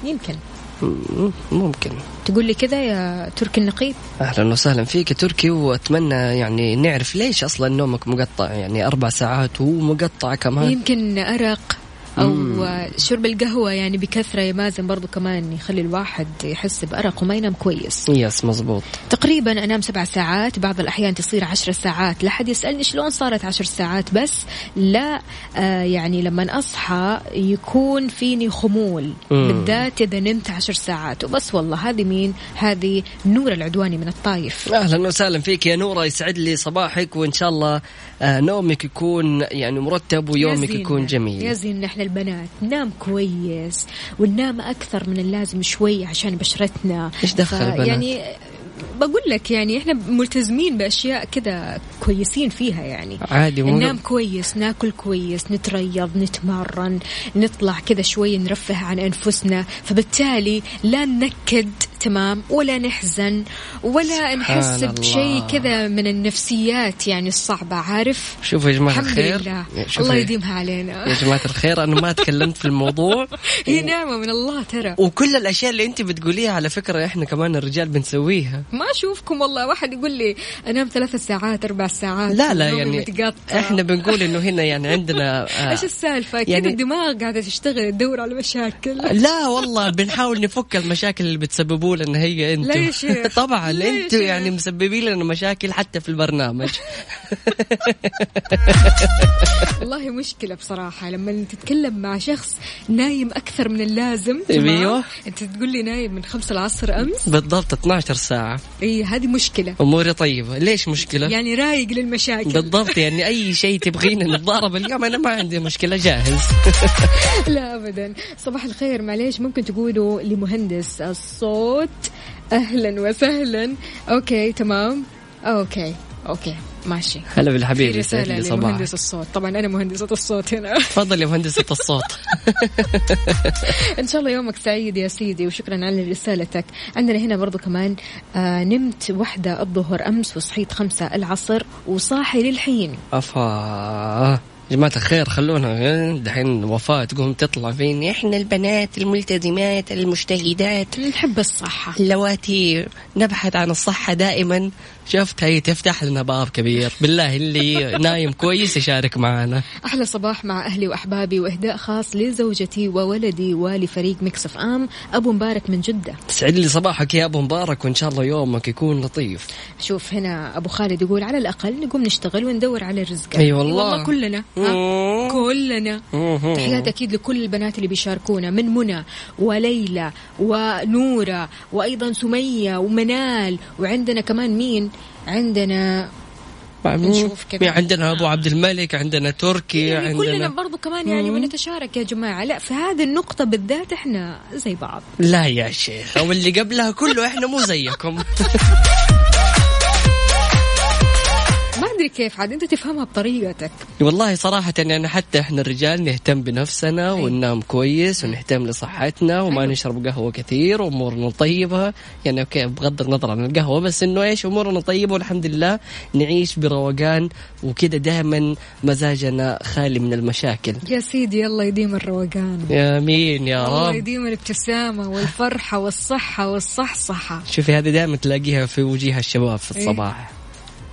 يمكن. مم، ممكن. تقول لي كذا يا تركي النقيب؟ أهلا وسهلا فيك يا تركي وأتمنى يعني نعرف ليش أصلا نومك مقطع يعني أربع ساعات ومقطع كمان. يمكن أرق. أو آه، شرب القهوة يعني بكثرة يا مازن برضو كمان يخلي الواحد يحس بأرق وما ينام كويس. يس مزبوط تقريبا أنام سبع ساعات بعض الأحيان تصير عشر ساعات. لا حد يسألني شلون صارت عشر ساعات بس لا آه يعني لما أصحى يكون فيني خمول. مم. بالذات إذا نمت عشر ساعات. وبس والله هذه مين؟ هذه نور العدواني من الطايف. أهلا وسهلا فيك يا نورة يسعد لي صباحك وإن شاء الله نومك يكون يعني مرتب ويومك يا يكون يا جميل زين إحنا البنات ننام كويس وننام أكثر من اللازم شوي عشان بشرتنا. إيش دخل البنات؟ يعني بقول لك يعني إحنا ملتزمين بأشياء كذا كويسين فيها يعني. عادي مو ننام كويس ناكل كويس نتريض نتمرن نطلع كذا شوي نرفه عن أنفسنا فبالتالي لا ننكد تمام؟ ولا نحزن ولا نحس. بشيء كذا من النفسيات يعني الصعبة عارف؟ شوفوا يا جماعة الحمد الخير. لله. الله يديمها علينا يا جماعة الخير أنا ما تكلمت في الموضوع. هي نعمة من الله ترى. وكل الأشياء اللي أنت بتقوليها على فكرة إحنا كمان الرجال بنسويها. ما أشوفكم والله واحد يقول لي أنام ثلاث ساعات أربع ساعات لا لا يعني متقطع. إحنا بنقول إنه هنا يعني عندنا آه، إيش السالفة كذا يعني- الدماغ قاعدة تشتغل تدور على مشاكل لا والله بنحاول نفك المشاكل اللي بتسببوا لنا هي أنتم شيخ. طبعا أنتم. يعني مسببين لنا مشاكل حتى في البرنامج والله مشكلة بصراحة لما تتكلم مع شخص نايم أكثر من اللازم تمام؟ أيوه. أنت تقول لي نايم من خمسة العصر أمس بالضبط 12 إي هذه مشكلة. أموري طيبة. ليش مشكلة؟ يعني رايق للمشاكل. بالضبط يعني أي شيء تبغين نتضارب اليوم أنا ما عندي مشكلة جاهز. لا ابدا. صباح الخير معليش ممكن تقولوا لمهندس الصوت أهلا وسهلا. Okay تمام. Okay okay. ماشي. هلا بالحبيب رسالة لمهندس الصوت. طبعا أنا مهندسة الصوت هنا. تفضل يا مهندسة الصوت. إن شاء الله يومك سعيد يا سيدي وشكرا على رسالتك. عندنا هنا برضو كمان آه نمت واحدة الظهر أمس وصحيت خمسة العصر وصاحي للحين. أفا. جماعة الخير خلونا. دحين وفاة تقوم تطلع فين؟ إحنا البنات الملتزمات المجتهدات. نحب الصحة. اللواتي نبحث عن الصحة دائما. شفت؟ هي تفتح لنا باب كبير. بالله اللي نايم كويس يشارك معنا. أحلى صباح مع أهلي وأحبابي وإهداء خاص لزوجتي وولدي ولفريق مكسف آم أبو مبارك من جدة. تسعد لي صباحك يا أبو مبارك وإن شاء الله يومك يكون لطيف. شوف هنا أبو خالد يقول على الأقل نقوم نشتغل وندور على رزق أي والله. والله كلنا؟ كلنا. مم. تحياتي أكيد لكل البنات اللي بيشاركونا من منى وليلى ونورة وأيضا سمية ومنال وعندنا كمان مين؟ عندنا نشوف كذا. مين عندنا أبو عبد الملك عندنا تركي يعني كلنا عندنا برضو كمان يعني بنتشارك يا جماعة. لا في هذه النقطة بالذات إحنا زي بعض. لا يا شيخ أو اللي قبلها كله إحنا مو زيكم. أدري كيف عاد أنت تفهمها بطريقتك. والله صراحة يعني حتى إحنا الرجال نهتم بنفسنا وننام كويس ونهتم لصحتنا وما أيوة. نشرب قهوة كثير وأمورنا طيبة. يعني أوكي بغض النظر عن القهوة بس إنه إيش أمورنا طيبة والحمد لله نعيش بروقان وكذا دائما مزاجنا خالي من المشاكل. يا سيدي الله يديم الروقان. يا مين يا الله رب يديم الابتسامة والفرحة والصحة والصحصحة. شوفي هذه دائما تلاقيها في وجيه الشباب في إيه. الصباح. الابتسامه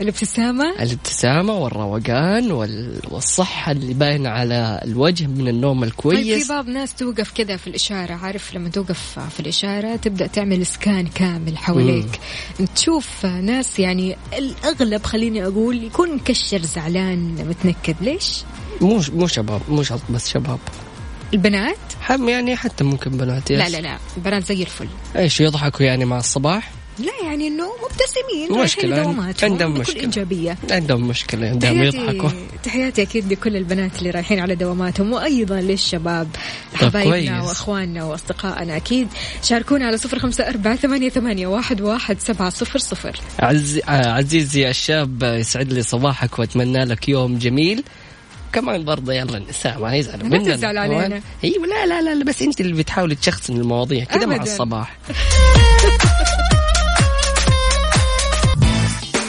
الابتسامة. والروقان وال... والصحة اللي باينة على الوجه من النوم طيب في الكويس. بعض ناس توقف كذا في الإشارة. عارف لما توقف في الإشارة تبدأ تعمل سكان كامل حواليك. تشوف ناس يعني الأغلب خليني أقول يكون مكشر زعلان متنكد. ليش؟ مو مو شباب مو شرط بس شباب. البنات؟ حم يعني حتى ممكن بنات لا يس. لا لا. البنات زي الفل. إيش يضحكوا يعني مع الصباح؟ لا يعني إنه مبتسمين مشكلة لدواماتهم عندهم بكل مشكلة. انجابيه عندهم مشكلة عندهم يضحكوا. تحياتي أكيد لكل البنات اللي رايحين على دواماتهم وأيضا للشباب حبايبنا. وإخواننا وأصدقائنا. أكيد شاركونا على صفر خمسة أربعة ثمانية, ثمانية واحد, واحد سبعة صفر صفر. عز... عزيزي الشاب يسعد لي صباحك وأتمنى لك يوم جميل. كمان برضه يلا النساء ما يزعلوا ما تزعل علينا. أيوه لا لا لا بس أنت اللي بتحاولي تشخصن المواضيع. كذا مع. الصباح.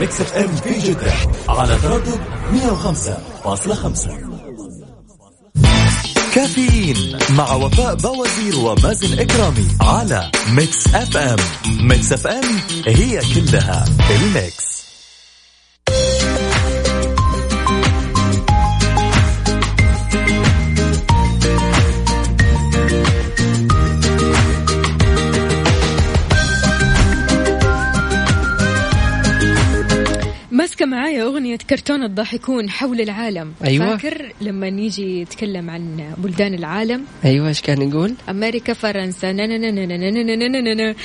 Mix FM في جدة على تردد 105.5 كافيين مع وفاء باوزير ومازن إكرامي على Mix FM. Mix FM هي كلها ال Mix. كرتون الضاحكون حول العالم. أيوة. فاكر لما نيجي يتكلم عن بلدان العالم؟ أيوه إيش كان يقول؟ أمريكا فرنسا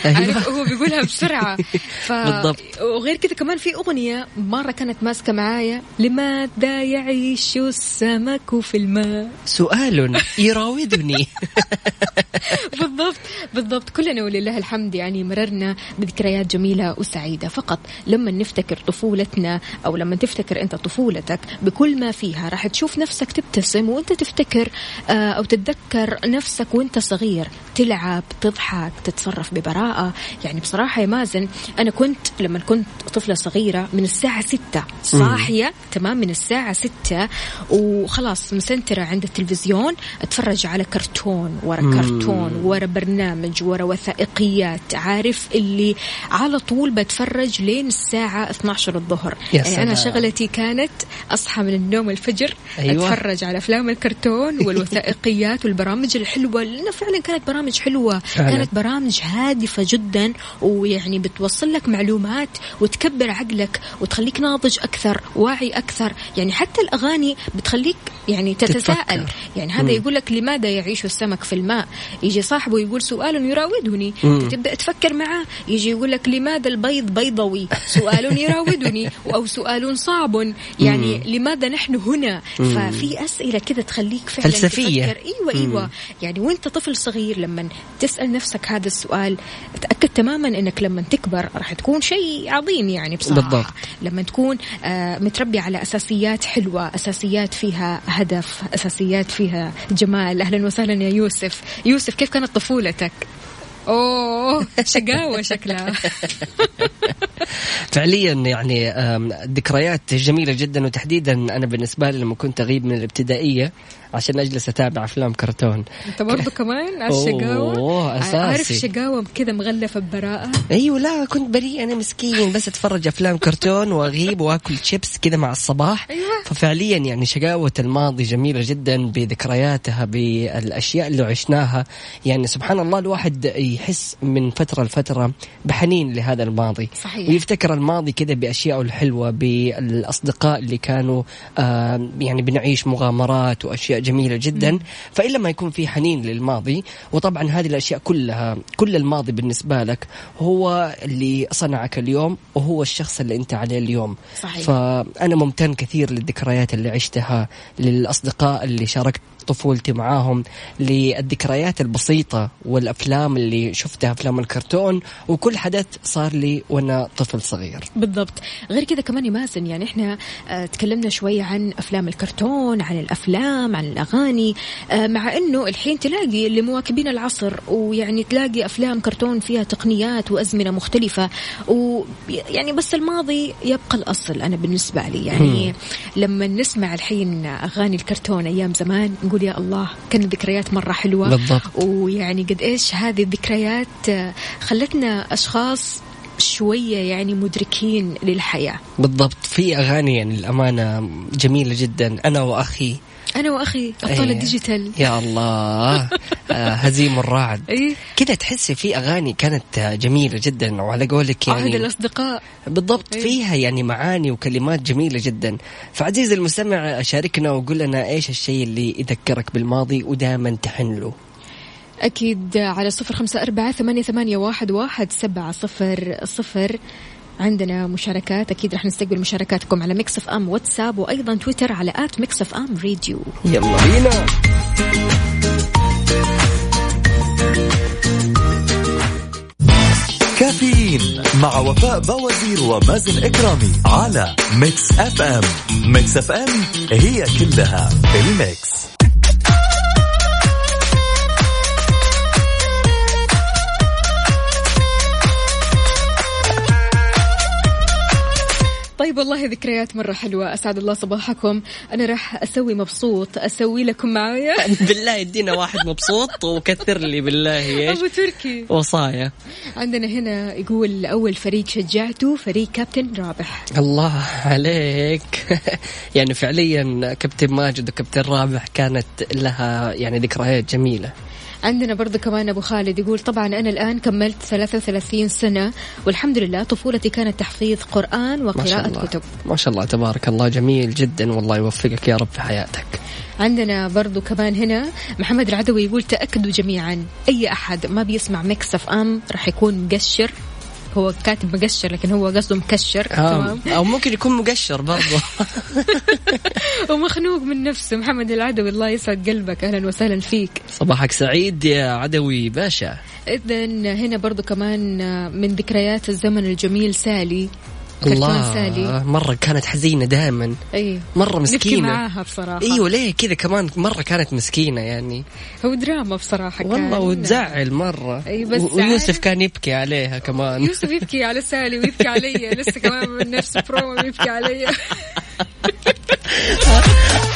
أيوة. عارف هو بيقولها بسرعة. ف... بالضبط. وغير كذا كمان في أغنية مرة كانت ماسكة معايا. لماذا يعيش السمك في الماء؟ سؤال يراودني. بالضبط بالضبط. كلنا ولله الحمد يعني مررنا بذكريات جميلة وسعيدة. فقط لما نفتكر طفولتنا أو لما تفتكر تفتكر انت طفولتك بكل ما فيها راح تشوف نفسك تبتسم وانت تفتكر آه، أو تتذكر نفسك وانت صغير تلعب تضحك تتصرف ببراءة. يعني بصراحة يا مازن أنا كنت لما كنت طفلة صغيرة من الساعة ستة صاحية تمام من الساعة ستة وخلاص مسنترة عند التلفزيون أتفرج على كرتون ورا كرتون ورا برنامج ورا وثائقيات عارف اللي على طول بتفرج لين الساعة 12 الظهر. يعني أنا سلام. شغلتي كانت أصحى من النوم الفجر أيوة. أتفرج على أفلام الكرتون والوثائقيات والبرامج الحلوة. لأنه فعلا كانت برامج حلوة فعلا. كانت برامج هادفة جدا ويعني بتوصل لك معلومات وتكبر عقلك وتخليك ناضج أكثر واعي أكثر. يعني حتى الأغاني بتخليك يعني تتساءل. تتفكر. يعني هذا يقول لك لماذا يعيش السمك في الماء؟ يجي صاحبه يقول سؤال يراودني. تبدأ تفكر معاه؟ يجي يقول لك لماذا البيض بيضوي؟ سؤال يراودني أو سؤال صعب يعني لماذا نحن هنا؟ ففي أسئلة كذا تخليك فعلا فلسفية. تفكر. أيوة أيوة. يعني وأنت طفل صغير لما تسأل نفسك هذا السؤال تأكد تماما أنك لما تكبر راح تكون شيء عظيم يعني بصراحة. بالضبط. لما تكون آه، متربي على أساسيات حلوة أساسيات فيها هدف أساسيات فيها جمال. أهلا وسهلا يا يوسف. يوسف كيف كانت طفولتك؟ أوه شقاوة شكلها. فعليا يعني ذكريات جميلة جدا وتحديدا أنا بالنسبة لي لما كنت أغيب من الابتدائية عشان أجلس أتابع أفلام كرتون. أنت برضو كمان؟ على الشقاوه أساسي. عارف شقاوه كذا مغلفة ببراءة؟ أيوه لا كنت بريء أنا مسكين بس أتفرج أفلام كرتون وأغيب وآكل شيبس كذا مع الصباح. أيوة. ففعليا يعني شقاوة الماضي جميلة جدا بذكرياتها بالأشياء اللي عشناها. يعني سبحان الله الواحد يحس من فترة لفترة بحنين لهذا الماضي. صحيح. ويفتكر الماضي كذا باشيائه الحلوة بالأصدقاء اللي كانوا آه يعني بنعيش مغامرات وأشياء جميلة جدا. فإلا ما يكون في حنين للماضي وطبعا هذه الأشياء كلها كل الماضي بالنسبة لك هو اللي صنعك اليوم وهو الشخص اللي أنت عليه اليوم. صحيح. فأنا ممتن كثير للذكريات اللي عشتها للأصدقاء اللي شاركت طفولتي معاهم للذكريات البسيطة والأفلام اللي شفتها أفلام الكرتون وكل حدث صار لي وأنا طفل صغير. بالضبط. غير كذا كمان مازن يعني إحنا آه تكلمنا شوي عن أفلام الكرتون عن الأفلام عن الأغاني آه مع إنه الحين تلاقي اللي مواكبين العصر ويعني تلاقي أفلام كرتون فيها تقنيات وأزمنة مختلفة ويعني بس الماضي يبقى الأصل أنا بالنسبة لي. يعني لما نسمع الحين أغاني الكرتون أيام زمان نقول يا الله كانت ذكريات مرة حلوة. بالضبط. ويعني قد إيش هذه الذكريات آه، خلتنا أشخاص شوية يعني مدركين للحياة. بالضبط. في أغاني يعني الأمانة جميلة جدا. أنا وأخي أنا وأخي أبطال إيه. الديجيتال. يا الله. آه، هزيم الرعد إيه. كذا تحسي في أغاني كانت آه، جميلة جدا. وعلى قولك عهد يعني الأصدقاء. بالضبط إيه. فيها يعني معاني وكلمات جميلة جدا. فعزيزي المستمع شاركنا وقول لنا إيش الشيء اللي يذكرك بالماضي ودائما تحن له؟ أكيد على صفر خمسة أربعة ثمانية, ثمانية واحد, واحد سبعة صفر صفر. عندنا مشاركات. أكيد رح نستقبل مشاركاتكم على Mix FM واتساب وأيضا تويتر على at Mix FM Radio يلا. بينا كافيين مع وفاء باوزير ومازن إكرامي على Mix FM Mix FM هي كلها ال Mix طيب والله ذكريات مرة حلوة. أسعد الله صباحكم. أنا راح أسوي مبسوط. أسوي لكم معايا. بالله يدينا واحد مبسوط وكثر لي بالله إيش؟ أبو تركي. وصايا. عندنا هنا يقول أول فريق شجعته فريق كابتن رابح. الله عليك. يعني فعليا كابتن ماجد وكابتن رابح كانت لها يعني ذكريات جميلة. عندنا برضو كمان أبو خالد يقول طبعا أنا الآن كملت 33 سنة والحمد لله طفولتي كانت تحفيظ قرآن ما شاء وقراءة الله. كتب. ما شاء الله تبارك الله جميل جدا والله يوفقك يا رب في حياتك. عندنا برضو كمان هنا محمد العدوي يقول تأكدوا جميعا أي أحد ما بيسمع Mix FM راح يكون مقشر. هو كاتب مقشر لكن هو قصده مكشر. تمام. آه. أو ممكن يكون مقشر برضه ومخنوق من نفسه محمد العدوي. الله يسعد قلبك. أهلا وسهلا فيك. صباحك سعيد يا عدوي باشا. إذا هنا برضو كمان من ذكريات الزمن الجميل سالي. كرتون سالي. الله مرة كانت حزينة دائما. أي. مرة مسكينة. معاها بصراحة. أيوه ليه كذا كمان؟ مرة كانت مسكينة يعني. هو دراما بصراحة والله كان. وتزعل مرة. أي بس ويوسف كان يبكي عليها كمان. يوسف يبكي على سالي ويبكي علي. لسه كمان من نفس برومو يبكي علي.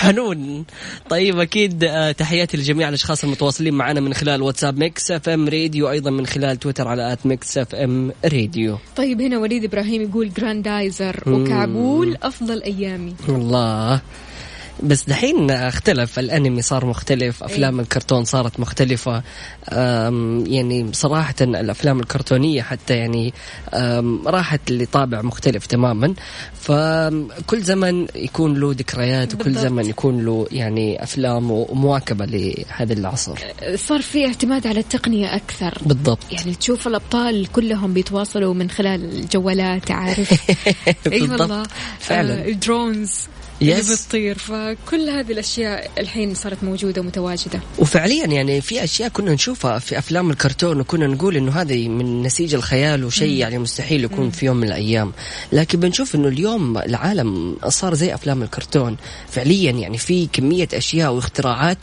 حنون طيب أكيد آه، تحياتي لجميع الأشخاص المتواصلين معنا من خلال واتساب Mix FM Radio أيضا من خلال تويتر على at Mix FM Radio. طيب هنا وليد إبراهيم يقول جراندايزر وكعبول أفضل أيامي. الله. بس دحين اختلف. الانمي صار مختلف أفلام الكرتون صارت مختلفة. يعني صراحة الأفلام الكرتونية حتى يعني راحت لطابع مختلف تماما. فكل زمن يكون له ذكريات وكل. زمن يكون له يعني أفلام ومواكبة لهذا العصر. صار في اعتماد على التقنية أكثر. بالضبط. يعني تشوف الأبطال كلهم بيتواصلوا من خلال الجوالات عارف. بالضبط. والله. فعلاً. آه ال drones اللي يس. بتطير. فكل هذه الأشياء الحين صارت موجودة ومتواجدة. وفعليا يعني في أشياء كنا نشوفها في أفلام الكرتون وكنا نقول إنه هذه من نسيج الخيال وشيء يعني مستحيل يكون في يوم من الأيام. لكن بنشوف إنه اليوم العالم صار زي أفلام الكرتون. فعليا يعني في كمية أشياء واختراعات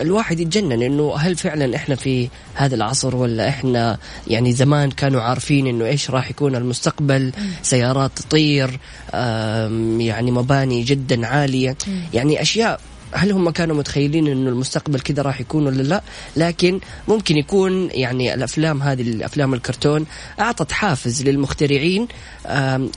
الواحد يتجنن إنه هل فعلا إحنا في هذا العصر ولا إحنا يعني زمان كانوا عارفين إنه إيش راح يكون المستقبل سيارات تطير يعني مباني جدا عالية. يعني أشياء هل هم كانوا متخيلين إنه المستقبل كذا راح يكون ولا لا؟ لكن ممكن يكون يعني الأفلام هذه الأفلام الكرتون أعطت حافز للمخترعين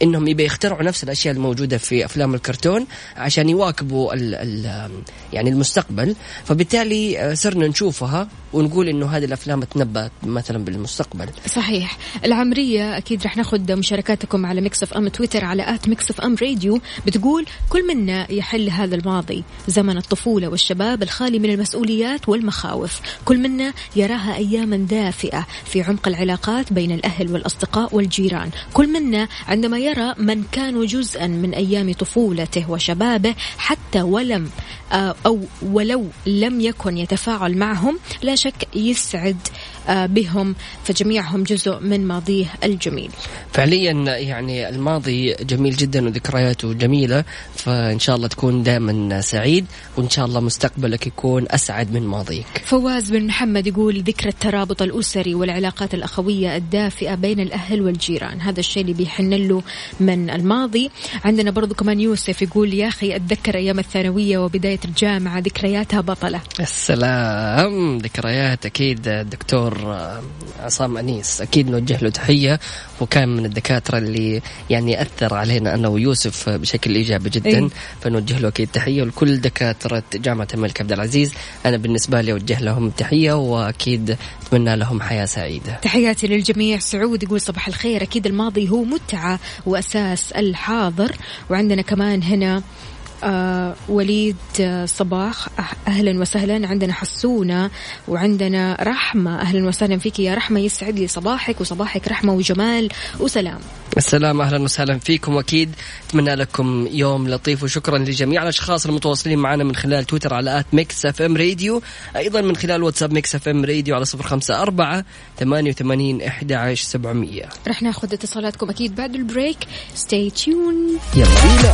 إنهم يبي يخترعوا نفس الأشياء الموجودة في أفلام الكرتون عشان يواكبوا ال ال آم، يعني المستقبل. فبالتالي آه، صرنا نشوفها ونقول إنه هذه الأفلام تنبأت مثلا بالمستقبل. صحيح. العمرية أكيد رح ناخذ مشاركاتكم على Mix FM تويتر على at Mix FM Radio بتقول كل منا يحل هذا الماضي زمن الطفولة والشباب الخالي من المسؤوليات والمخاوف. كل منا يراها أياما دافئة في عمق العلاقات بين الأهل والأصدقاء والجيران. كل منا عندما يرى من كانوا جزءا من أيام طفولته وشبابه حتى ولم آه، أو ولو لم يكن يتفاعل معهم لا شك يسعد بهم فجميعهم جزء من ماضيه الجميل. فعليا يعني الماضي جميل جدا وذكرياته جميلة فإن شاء الله تكون دائما سعيد وإن شاء الله مستقبلك يكون أسعد من ماضيك. فواز بن محمد يقول ذكرى الترابط الأسري والعلاقات الأخوية الدافئة بين الأهل والجيران. هذا الشيء اللي بيحن له من الماضي. عندنا برضو كمان يوسف يقول يا أخي أتذكر أيام الثانوية وبداية الجامعة ذكرياتها بطلة. السلام ذكريات أكيد الدكتور آه، عصام أنيس. أكيد نوجه له تحية وكان من الدكاترة اللي يعني أثر علينا أنا ويوسف بشكل إيجابي جدا. إيه. فنوجه له أكيد تحية ولكل دكاترة جامعة الملك عبد العزيز أنا بالنسبة لي أوجه لهم تحية وأكيد أتمنى لهم حياة سعيدة. تحياتي للجميع. سعود يقول صباح الخير. أكيد الماضي هو متعة وأساس الحاضر. وعندنا كمان هنا آه وليد آه صباح أه- أهلا وسهلا. عندنا حسونة وعندنا رحمة. أهلا وسهلا فيك يا رحمة. يسعد لي صباحك وصباحك رحمة وجمال وسلام. السلام. أهلا وسهلا فيكم واكيد أتمنى لكم يوم لطيف وشكرا لجميع الأشخاص المتواصلين معنا من خلال تويتر على at Mix FM Radio. أيضا من خلال واتساب Mix FM Radio على صفر خمسة أربعة ثمانية وثمانين إحدى عشر سبعمئه رح ناخذ اتصالاتكم أكيد بعد ال break. Stay tuned يلا بينا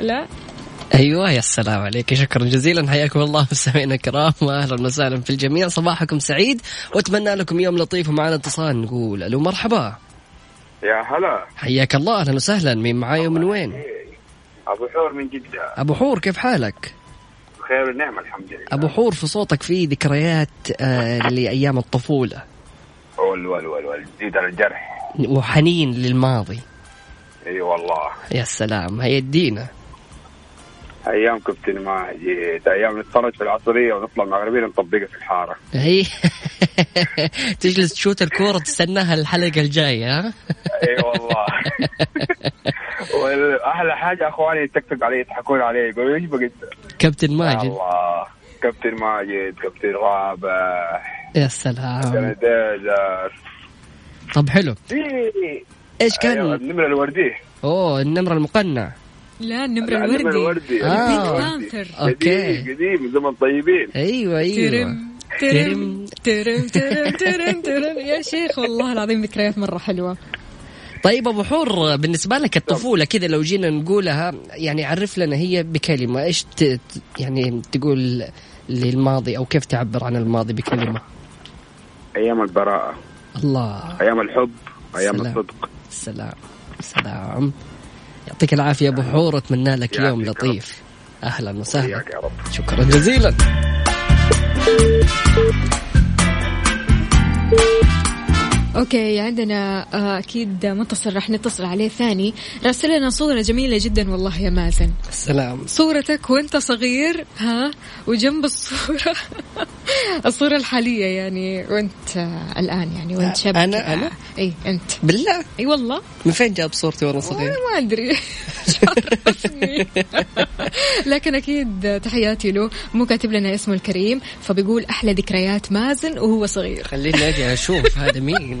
لا. أيوه يا سلام عليك. شكرا جزيلا. حياكم الله. مستمعينا الكرام واهلا وسهلا في الجميع. صباحكم سعيد. وأتمنى لكم يوم لطيف ومعنا اتصال نقول ألو مرحبا. يا هلا. حياك الله. أهلا وسهلا. مين معاي ومن وين؟ أبو حور من جدة. أبو حور كيف حالك؟ بخير ونعمه الحمد لله. أبو حور في صوتك في ذكريات آه لأيام الطفولة. ول ول ول ول جديد على الجرح وحنين للماضي. إي والله. يا سلام هيا ادينا أيام كابتن ماجد أيام نتفرج في العصرية ونطلع المغربيه نطبقها في الحارة. هي تجلس تشوت الكورة تستناها الحلقة الجاية ها؟ إي والله. واحلى حاجة أخواني يتكتك علي يضحكون علي يقولوا إيش بقيت؟ كابتن ماجد. الله كابتن ماجد كابتن رابح. يا سلام. طب حلو. إيش كان؟ أيوة، النمر الوردي. أوه النمر المقنع. لا النمر لا، النمر الوردي. الوردي. آه. Panther okay. قديم قديم من زمن طيبين. أيوه أيوه. ترم ترم ترم. ترم ترم ترم يا شيخ والله العظيم ذكريات مرة حلوة. طيب أبو حور بالنسبة لك الطفولة كذا لو جينا نقولها يعني عرف لنا هي بكلمة إيش. ت- يعني تقول للماضي أو كيف تعبر عن الماضي بكلمة؟ أيام البراءة. الله. أيام الحب أيام سلام. الصدق. سلام. سلام. يعطيك العافية أبو حور أتمنى لك يوم. لطيف. أهلا وسهلا. شكرا جزيلا. أوكي عندنا آه، أكيد متصل راح نتصل عليه ثاني. راسل لنا صورة جميلة جدا والله يا مازن. السلام. صورتك وأنت صغير ها وجنب الصورة. الصورة الحالية يعني وانت آه، الآن يعني وانت شاب أنا-. أنا؟ إي أنت. بالله؟ إي والله. من فين جاب صورتي وأنا صغير؟ ما عرفني. لكن أكيد تحياتي له. مو كاتب لنا اسمه الكريم فبيقول أحلى ذكريات مازن وهو صغير. خليني أجي أشوف هذا مين.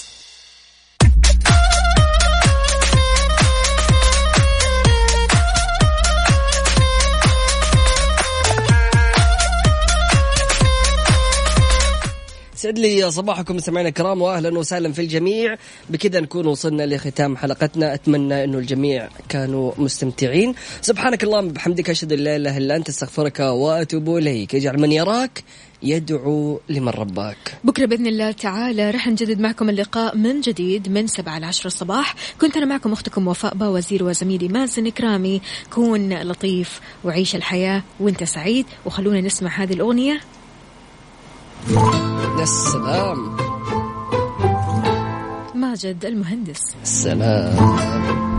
سعد لي صباحكم مستمعينا الكرام واهلا وسهلا في الجميع. بكذا نكون وصلنا لختام حلقتنا. أتمنى انه الجميع كانوا مستمتعين. سبحانك اللهم بحمدك أشهد أن لا إله إلا أنت أستغفرك وأتوب إليك. اجعل من يراك يدعو لمن رباك. بكرة بإذن الله تعالى رح نجدد معكم اللقاء من جديد من سبعة لعشرة الصباح. كنت أنا معكم أختكم وفاء با وزير وزميلي مازن إكرامي. كون لطيف وعيش الحياة وأنت سعيد. وخلونا نسمع هذه الأغنية. يا سلام ماجد المهندس. سلام